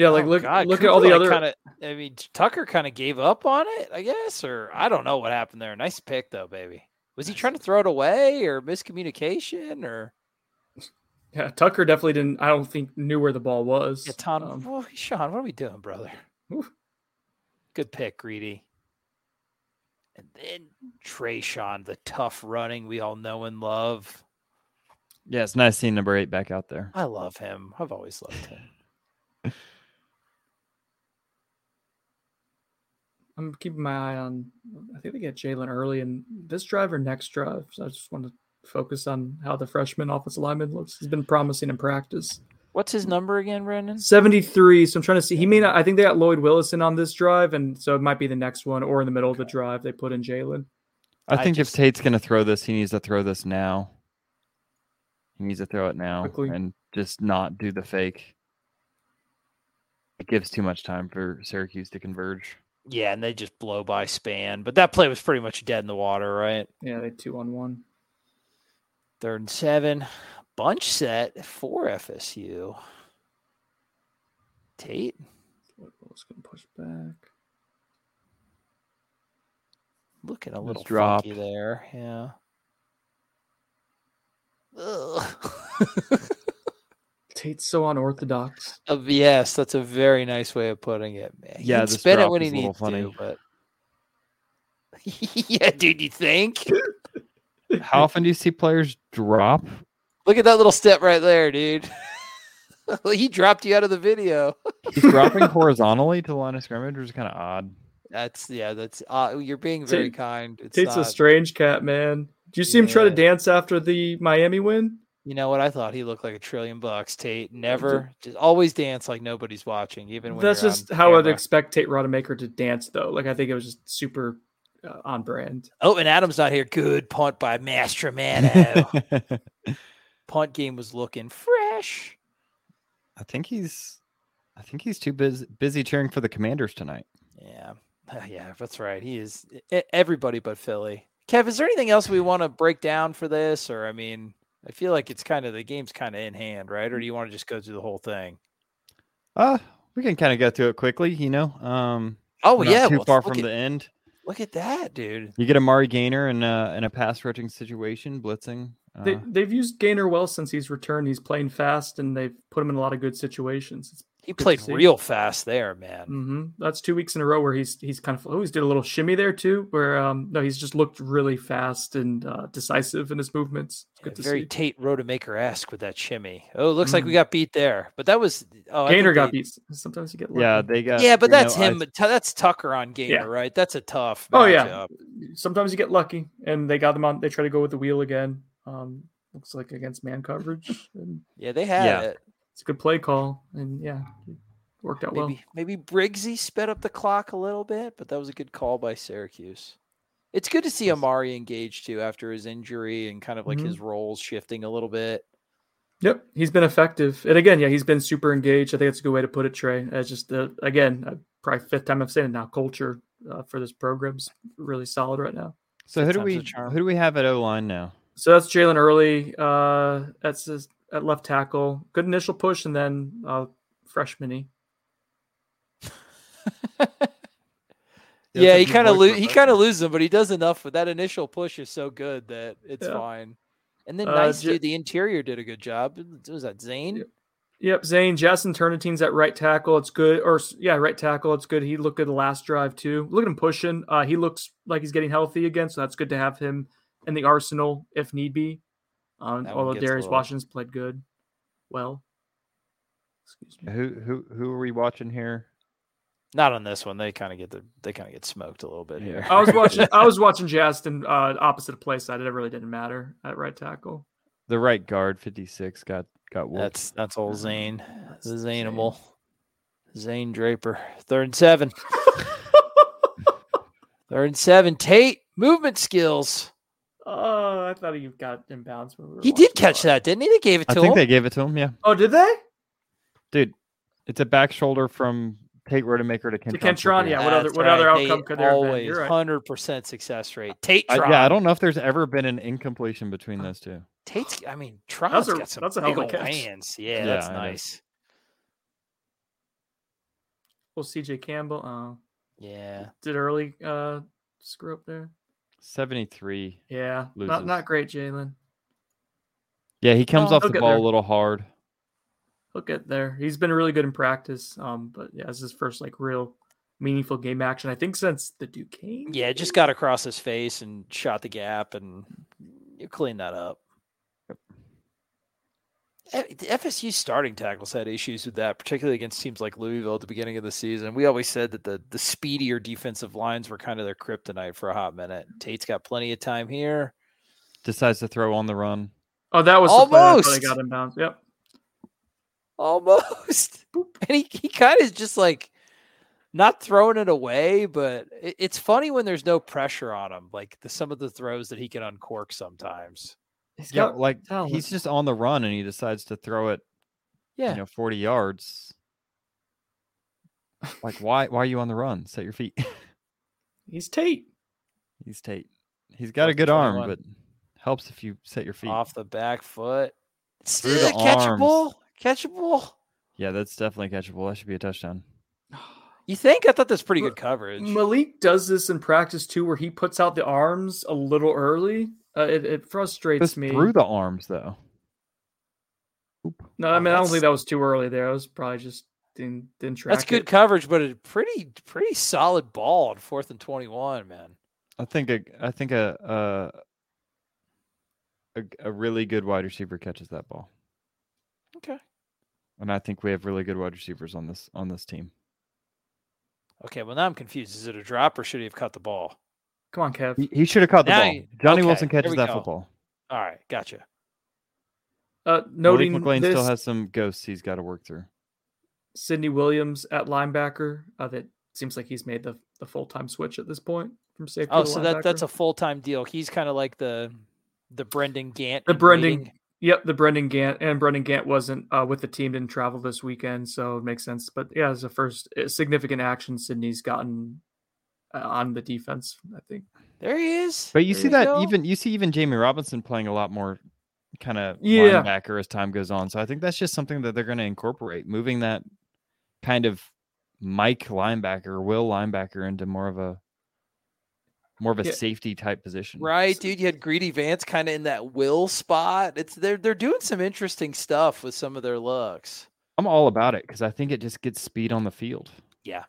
Yeah, like oh, look God. look Cooper, at all the like, other. Kinda, I mean, Tucker kind of gave up on it, I guess, or I don't know what happened there. Nice pick though, baby. Was he trying to throw it away or miscommunication or? Yeah, Tucker definitely didn't. I don't think knew where the ball was. Yeah, Tom. Um, well, Sean, what are we doing, brother? Good pick, greedy. And then Treshaun, the tough running we all know and love. Yeah, it's nice seeing number eight back out there. I love him. I've always loved him. *laughs* I'm keeping my eye on. I think they get Jalen early in this drive or next drive. So I just want to focus on how the freshman offensive lineman looks. He's been promising in practice. What's his number again, Brandon? 73. So I'm trying to see. He may not. I think they got Lloyd Willison on this drive, and so it might be the next one or in the middle okay. of the drive they put in Jalen. I think I just, if Tate's going to throw this, he needs to throw this now. He needs to throw it now quickly. and just not do the fake. It gives too much time for Syracuse to converge. Yeah, and they just blow by Span. But that play was pretty much dead in the water, right? Yeah, they two on one. Third and seven. Bunch set for FSU. Tate. What's going to push back? Looking a little funky there. Yeah. *laughs* Tate's so unorthodox. Uh, yes, that's a very nice way of putting it. Man. He yeah, spin it when he needs funny. to, but *laughs* yeah, dude, you think? *laughs* How often do you see players drop? Look at that little step right there, dude. *laughs* he dropped you out of the video. He's dropping horizontally to the line of scrimmage, which is kind of odd. That's yeah, that's uh, you're being very Tate, kind. It's Tate's not... a strange cat, man. Do you see yeah. him try to dance after the Miami win? You know what? I thought he looked like a trillion bucks. Tate never, just always dance like nobody's watching, even when that's you're just on how I'd expect Tate Rodemaker to dance, though. Like I think it was just super uh, on brand. Oh, and Adam's not here. Good punt by Mastromanno. *laughs* punt game was looking fresh. I think he's I think he's too busy busy cheering for the commanders tonight. Yeah. Yeah, that's right. He is everybody but Philly. Kev, is there anything else we want to break down for this? Or I mean, I feel like it's kind of the game's kind of in hand, right? Or do you want to just go through the whole thing? Uh we can kind of go through it quickly, you know. Um Oh we're not yeah, too well, far from at, the end. Look at that, dude. You get Amari Gainer in a in a pass rushing situation, blitzing. Uh, They, they've used Gainer well since he's returned. He's playing fast, and they've put him in a lot of good situations. It's He Good played real fast there, man. Mm-hmm. That's two weeks in a row where he's he's kind of oh he's did a little shimmy there too. Where um no he's just looked really fast and uh, decisive in his movements. It's good Yeah, to very see. Tate Rodemaker esque with that shimmy. Oh, it looks like we Mhm. got beat there, but that was oh, Gainer got they- beat. Sometimes you get yeah, they got Yeah, but you know, that's I- him. Tu- that's Tucker on Gainer, Yeah. right? That's a tough. Oh yeah. matchup. Sometimes you get lucky, and they got them on. They try to go with the wheel again. Um, looks like against man coverage, and yeah, they had Yeah. it. It's a good play call, and yeah, it worked out well. Maybe maybe Briggsy sped up the clock a little bit, but that was a good call by Syracuse. It's good to see Amari engaged too after his injury and kind of like Mhm. his roles shifting a little bit. Yep, he's been effective, and again, yeah, he's been super engaged. I think that's a good way to put it, Trey. It's just uh, again, uh, probably fifth time I've said it now. Culture uh, for this program's really solid right now. So who do we who do we have at O line now? So that's Jalen Early. Uh, that's his, at left tackle. Good initial push, and then uh, freshman Yeah, that's he kind of voice lo- he kind of loses him, but he does enough. But that initial push is so good that it's Yeah. fine. And then Uh, nice J- dude, the interior did a good job. Was that Zane? Yep. Yep, Zane Jazston Turnetine's at right tackle. It's good, or yeah, right tackle. It's good. He looked good the last drive too. Look at him pushing. Uh, he looks like he's getting healthy again, so that's good to have him in the arsenal if need be. Um, although Darius little- Washington's played good. Well, excuse me. Who who who are we watching here? Not on this one. They kind of get the they kind of get smoked a little bit here. I was watching. *laughs* I was watching Justin uh, opposite of play side. It really didn't matter at right tackle. The right guard, fifty six, got got whooped. That's that's old Zane. That's The Zane. Zaneable. Zane Draper. Third and seven. *laughs* Third and seven. Tate movement skills. Oh, I thought he got inbounds. when we were He did catch that, didn't he? They gave it to I to think him. they gave it to him. Yeah, Oh, did they? dude, it's a back shoulder from Tate Rodemaker to Kentron. Kentron, yeah. what other- That's what other outcome They could there have been? Always You're right. hundred percent success rate. Tate. I, yeah, I don't know if there's ever been an incompletion between those two. Tate's. I mean, Tron's a- got some that's a hell big of old hands. Yeah, Yeah, that's it is. nice. Well, CJ Campbell. Uh, Yeah. did early uh, screw up there. Seventy three. Yeah, not Loses. not great, Jalen. Yeah, he comes Oh, off the ball there. a little hard. He'll get there. He's been really good in practice. Um, but yeah, it's his first like real meaningful game action. I think since the Duquesne. Yeah, just got across his face and shot the gap, and you clean that up. F- The FSU starting tackles had issues with that, particularly against teams like Louisville at the beginning of the season. We always said that the the speedier defensive lines were kind of their kryptonite for a hot minute. Tate's got plenty of time here. Decides to throw on the run. Oh, that was the play I thought Almost. he. Yep. Almost. *laughs* And he, he kind of just like not throwing it away, but it, it's funny when there's no pressure on him. Like the, some of the throws that he can uncork sometimes. He's Yeah, got like talent. he's just on the run and he decides to throw it, Yeah. you know, forty yards. Like why? Why are you on the run? Set your feet. *laughs* he's Tate. He's Tate. He's got a good arm, 21. but helps if you set your feet. off the back foot. Through Still the catchable. Catchable. Yeah, that's definitely catchable. That should be a touchdown. *sighs* You think? I thought that's pretty good coverage. Malik does this in practice too, where he puts out the arms a little early. Uh, it, it frustrates Just me. through the arms though. No, I Oh, mean I don't think that was too early there. I was probably just didn't didn't track. That's good it. coverage, but a pretty pretty solid ball on fourth and twenty one, man. I think a I think a a a, a really good wide receiver catches that ball. Okay. And I think we have really good wide receivers on this on this team. Okay, well now I'm confused. Is it a drop or should he have cut the ball? Come on, Kev. He, he should have caught the Now ball. you- Johnny okay, Wilson there catches we that go. football. All right, gotcha. Uh, noting Malik McClain this, still has some ghosts he's got to work through. Sidney Williams at linebacker. Uh, that seems like he's made the, the full time switch at this point from safety. Oh, to so that that's linebacker. a full time deal. He's kind of like the the Brendan Gant. the in Brendan. waiting. Yep, the Brendan Gant and Brendan Gant wasn't uh, with the team, didn't travel this weekend, so it makes sense. But yeah, as a first uh, significant action Sydney's gotten uh, on the defense, I think. There he is. But you There see that go. even you see even Jammie Robinson playing a lot more kind of Yeah. linebacker as time goes on. So I think that's just something that they're going to incorporate, moving that kind of Mike linebacker, Will linebacker into more of a more of a Yeah. safety type position. Right, dude. You had Greedy Vance kind of in that will spot. It's they're they're doing some interesting stuff with some of their looks. I'm all about it because I think it just gets speed on the field. Yeah,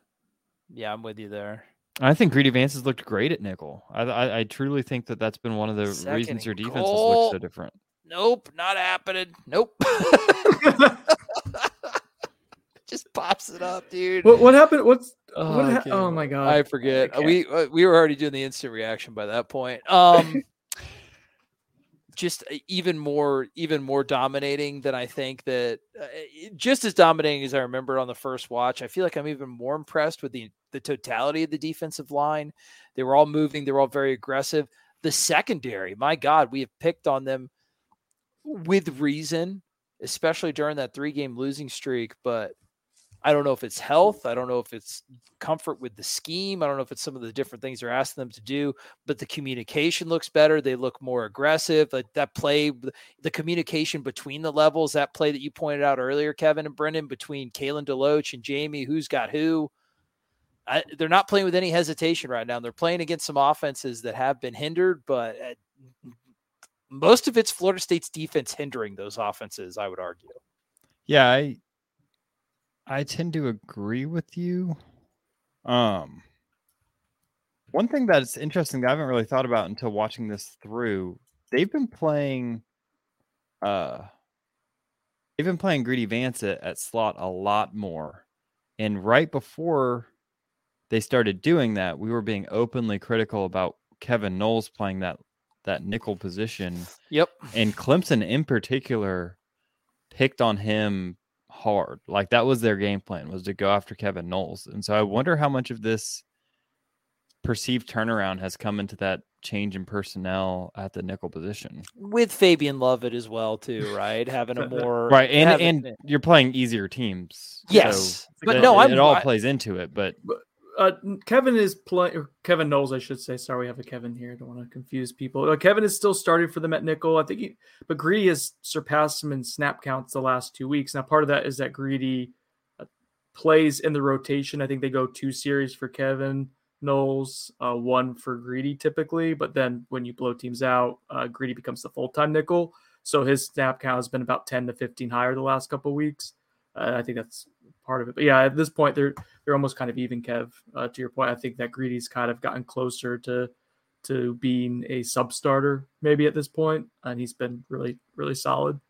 yeah, I'm with you there. I think Greedy Vance has looked great at nickel. I, I, I truly think that that's been one of the Second reasons your and defense has looked so different. Nope, not happening. Nope. *laughs* *laughs* Just pops it up, dude. what what happened? What's Oh, what ha- can't oh my god! I forget. Can't. We uh, we were already doing the instant reaction by that point. Um, *laughs* just uh, even more even more dominating than I think that uh, just as dominating as I remember on the first watch. I feel like I'm even more impressed with the the totality of the defensive line. They were all moving. They were all very aggressive. The secondary, my God, we have picked on them with reason, especially during that three game losing streak. But I don't know if it's health. I don't know if it's comfort with the scheme. I don't know if it's some of the different things they're asking them to do, but the communication looks better. They look more aggressive. Like that play, the communication between the levels, that play that you pointed out earlier, Kevin and Brendan, between Kalen Deloach and Jammie, who's got who. I, they're not playing with any hesitation right now. They're playing against some offenses that have been hindered, but uh, most of it's Florida State's defense hindering those offenses. I would argue. Yeah, I I tend to agree with you. Um one thing that's interesting that I haven't really thought about until watching this through, they've been playing uh they've been playing Greedy Vance at, at slot a lot more. And right before they started doing that, we were being openly critical about Kevin Knowles playing that that nickel position Yep. and Clemson in particular picked on him hard. Like that was their game plan was to go after Kevin Knowles. And so I wonder how much of this perceived turnaround has come into that change in personnel at the nickel position. with Fabien Lovett as well, too, right? Having a more *laughs* Right. And having- and you're playing easier teams. yes, so but it- no, it, I'm it all I- plays into it, but uh, Kevin is playing. Kevin Knowles, I should say. Sorry, we have a Kevin here. I Don't want to confuse people. Uh, Kevin is still starting for them at nickel. I think, he, but Greedy has surpassed him in snap counts the last two weeks. Now, part of that is that Greedy uh, plays in the rotation. I think they go two series for Kevin Knowles, uh, one for Greedy typically. But then when you blow teams out, uh, Greedy becomes the full time nickel. So his snap count has been about ten to fifteen higher the last couple weeks. Uh, I think that's part of it. But yeah, at this point, they're they're almost kind of even. Kev, uh, to your point, I think that Greedy's kind of gotten closer to to being a sub starter maybe at this point, and he's been really really solid.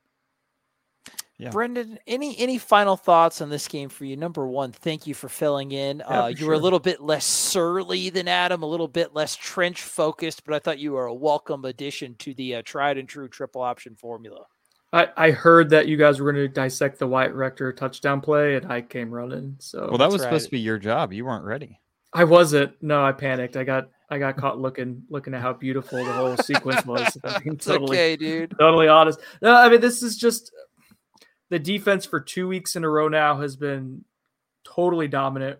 Yeah. Brendan, any any final thoughts on this game for you? Number one, thank you for filling in. Yeah, uh, for you were a little bit less surly than Adam, a little bit less trench focused, but I thought you were a welcome addition to the uh, tried and true triple option formula. I, I heard that you guys were going to dissect the Wyatt Rector touchdown play, and I came running. So well that that's was supposed to be your job. You weren't ready. I wasn't. No, I panicked. I got I got caught looking looking at how beautiful the whole sequence was. if I'm being It's totally okay, dude. totally honest. No, I mean this is just the defense for two weeks in a row now has been totally dominant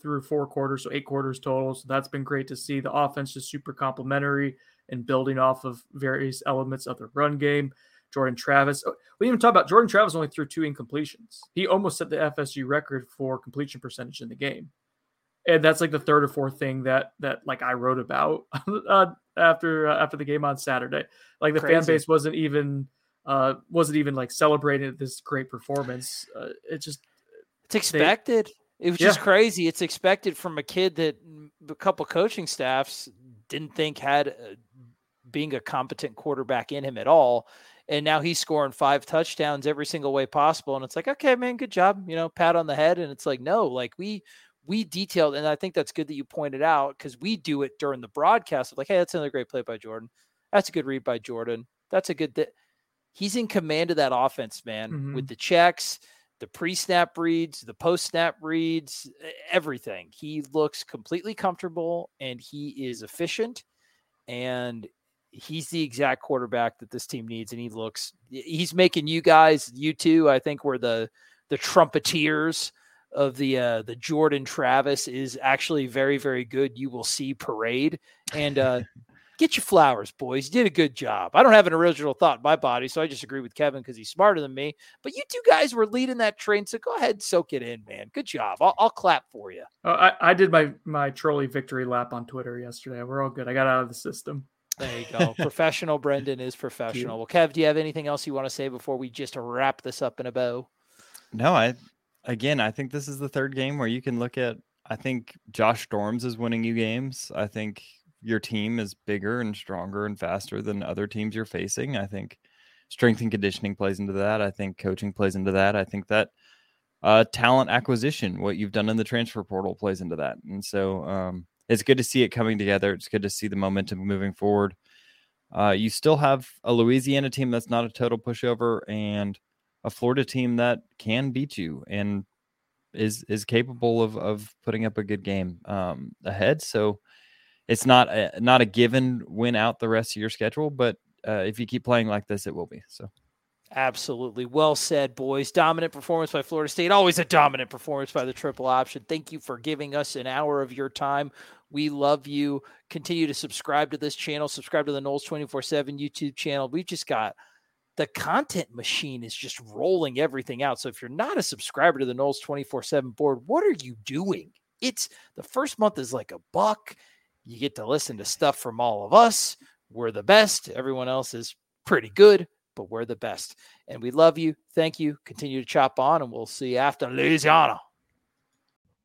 through four quarters, so eight quarters total. So that's been great to see. The offense is super complementary and building off of various elements of the run game. Jordan Travis. oh, We didn't even talk about Jordan Travis only threw two incompletions. He almost set the FSU record for completion percentage in the game. And that's like the third or fourth thing that that like I wrote about *laughs* uh, after uh, after the game on Saturday. Like the fan base wasn't even uh wasn't even like celebrating this great performance. Uh, it just It's expected. it was Yeah. just crazy. It's expected from a kid that a couple coaching staffs didn't think had uh, being a competent quarterback in him at all. And now he's scoring five touchdowns every single way possible. And it's like, okay, man, good job. You know, pat on the head. And it's like, no, like we we detailed, and I think that's good that you pointed out because we do it during the broadcast of like, hey, that's another great play by Jordan. That's a good read by Jordan. That's a good. Th-. he's in command of that offense, man, Mhm. with the checks, the pre-snap reads, the post-snap reads, everything. He looks completely comfortable and he is efficient and he's the exact quarterback that this team needs and he looks he's making you guys you two I think were the the trumpeteers of the uh the Jordan Travis is actually very very good. You will see parade. And uh *laughs* get your flowers boys. You did a good job. I don't have an original thought in my body so I just agree with Kevin because he's smarter than me. But you two guys were leading that train so go ahead and soak it in man. Good job. I'll, I'll clap for you Uh, I, I did my my trolley victory lap on Twitter yesterday. We're all good. I got out of the system. There you go. professional Brendan is professional. Well, Kev, do you have anything else you want to say before we just wrap this up in a bow? No, I again, I think this is the third game where you can look at. I think Josh Storms is winning you games. I think your team is bigger and stronger and faster than other teams you're facing. I think strength and conditioning plays into that. I think coaching plays into that. I think that uh, talent acquisition, what you've done in the transfer portal, plays into that. And so um, it's good to see it coming together. It's good to see the momentum moving forward. Uh, you still have a Louisiana team that's not a total pushover and a Florida team that can beat you and is is capable of of putting up a good game um, ahead. So it's not a, not a given win out the rest of your schedule, but uh, if you keep playing like this, it will be. So Absolutely. Well said, boys. Dominant performance by Florida State. Always a dominant performance by the triple option. Thank you for giving us an hour of your time. We love you. Continue to subscribe to this channel, subscribe to the Noles 24 7 YouTube channel. We've just got the content machine is just rolling everything out. So if you're not a subscriber to the Noles 24 7 board, what are you doing? It's the first month is like a buck. You get to listen to stuff from all of us. We're the best. Everyone else is pretty good, but we're the best. And we love you. Thank you. Continue to chop on, and we'll see you after Louisiana.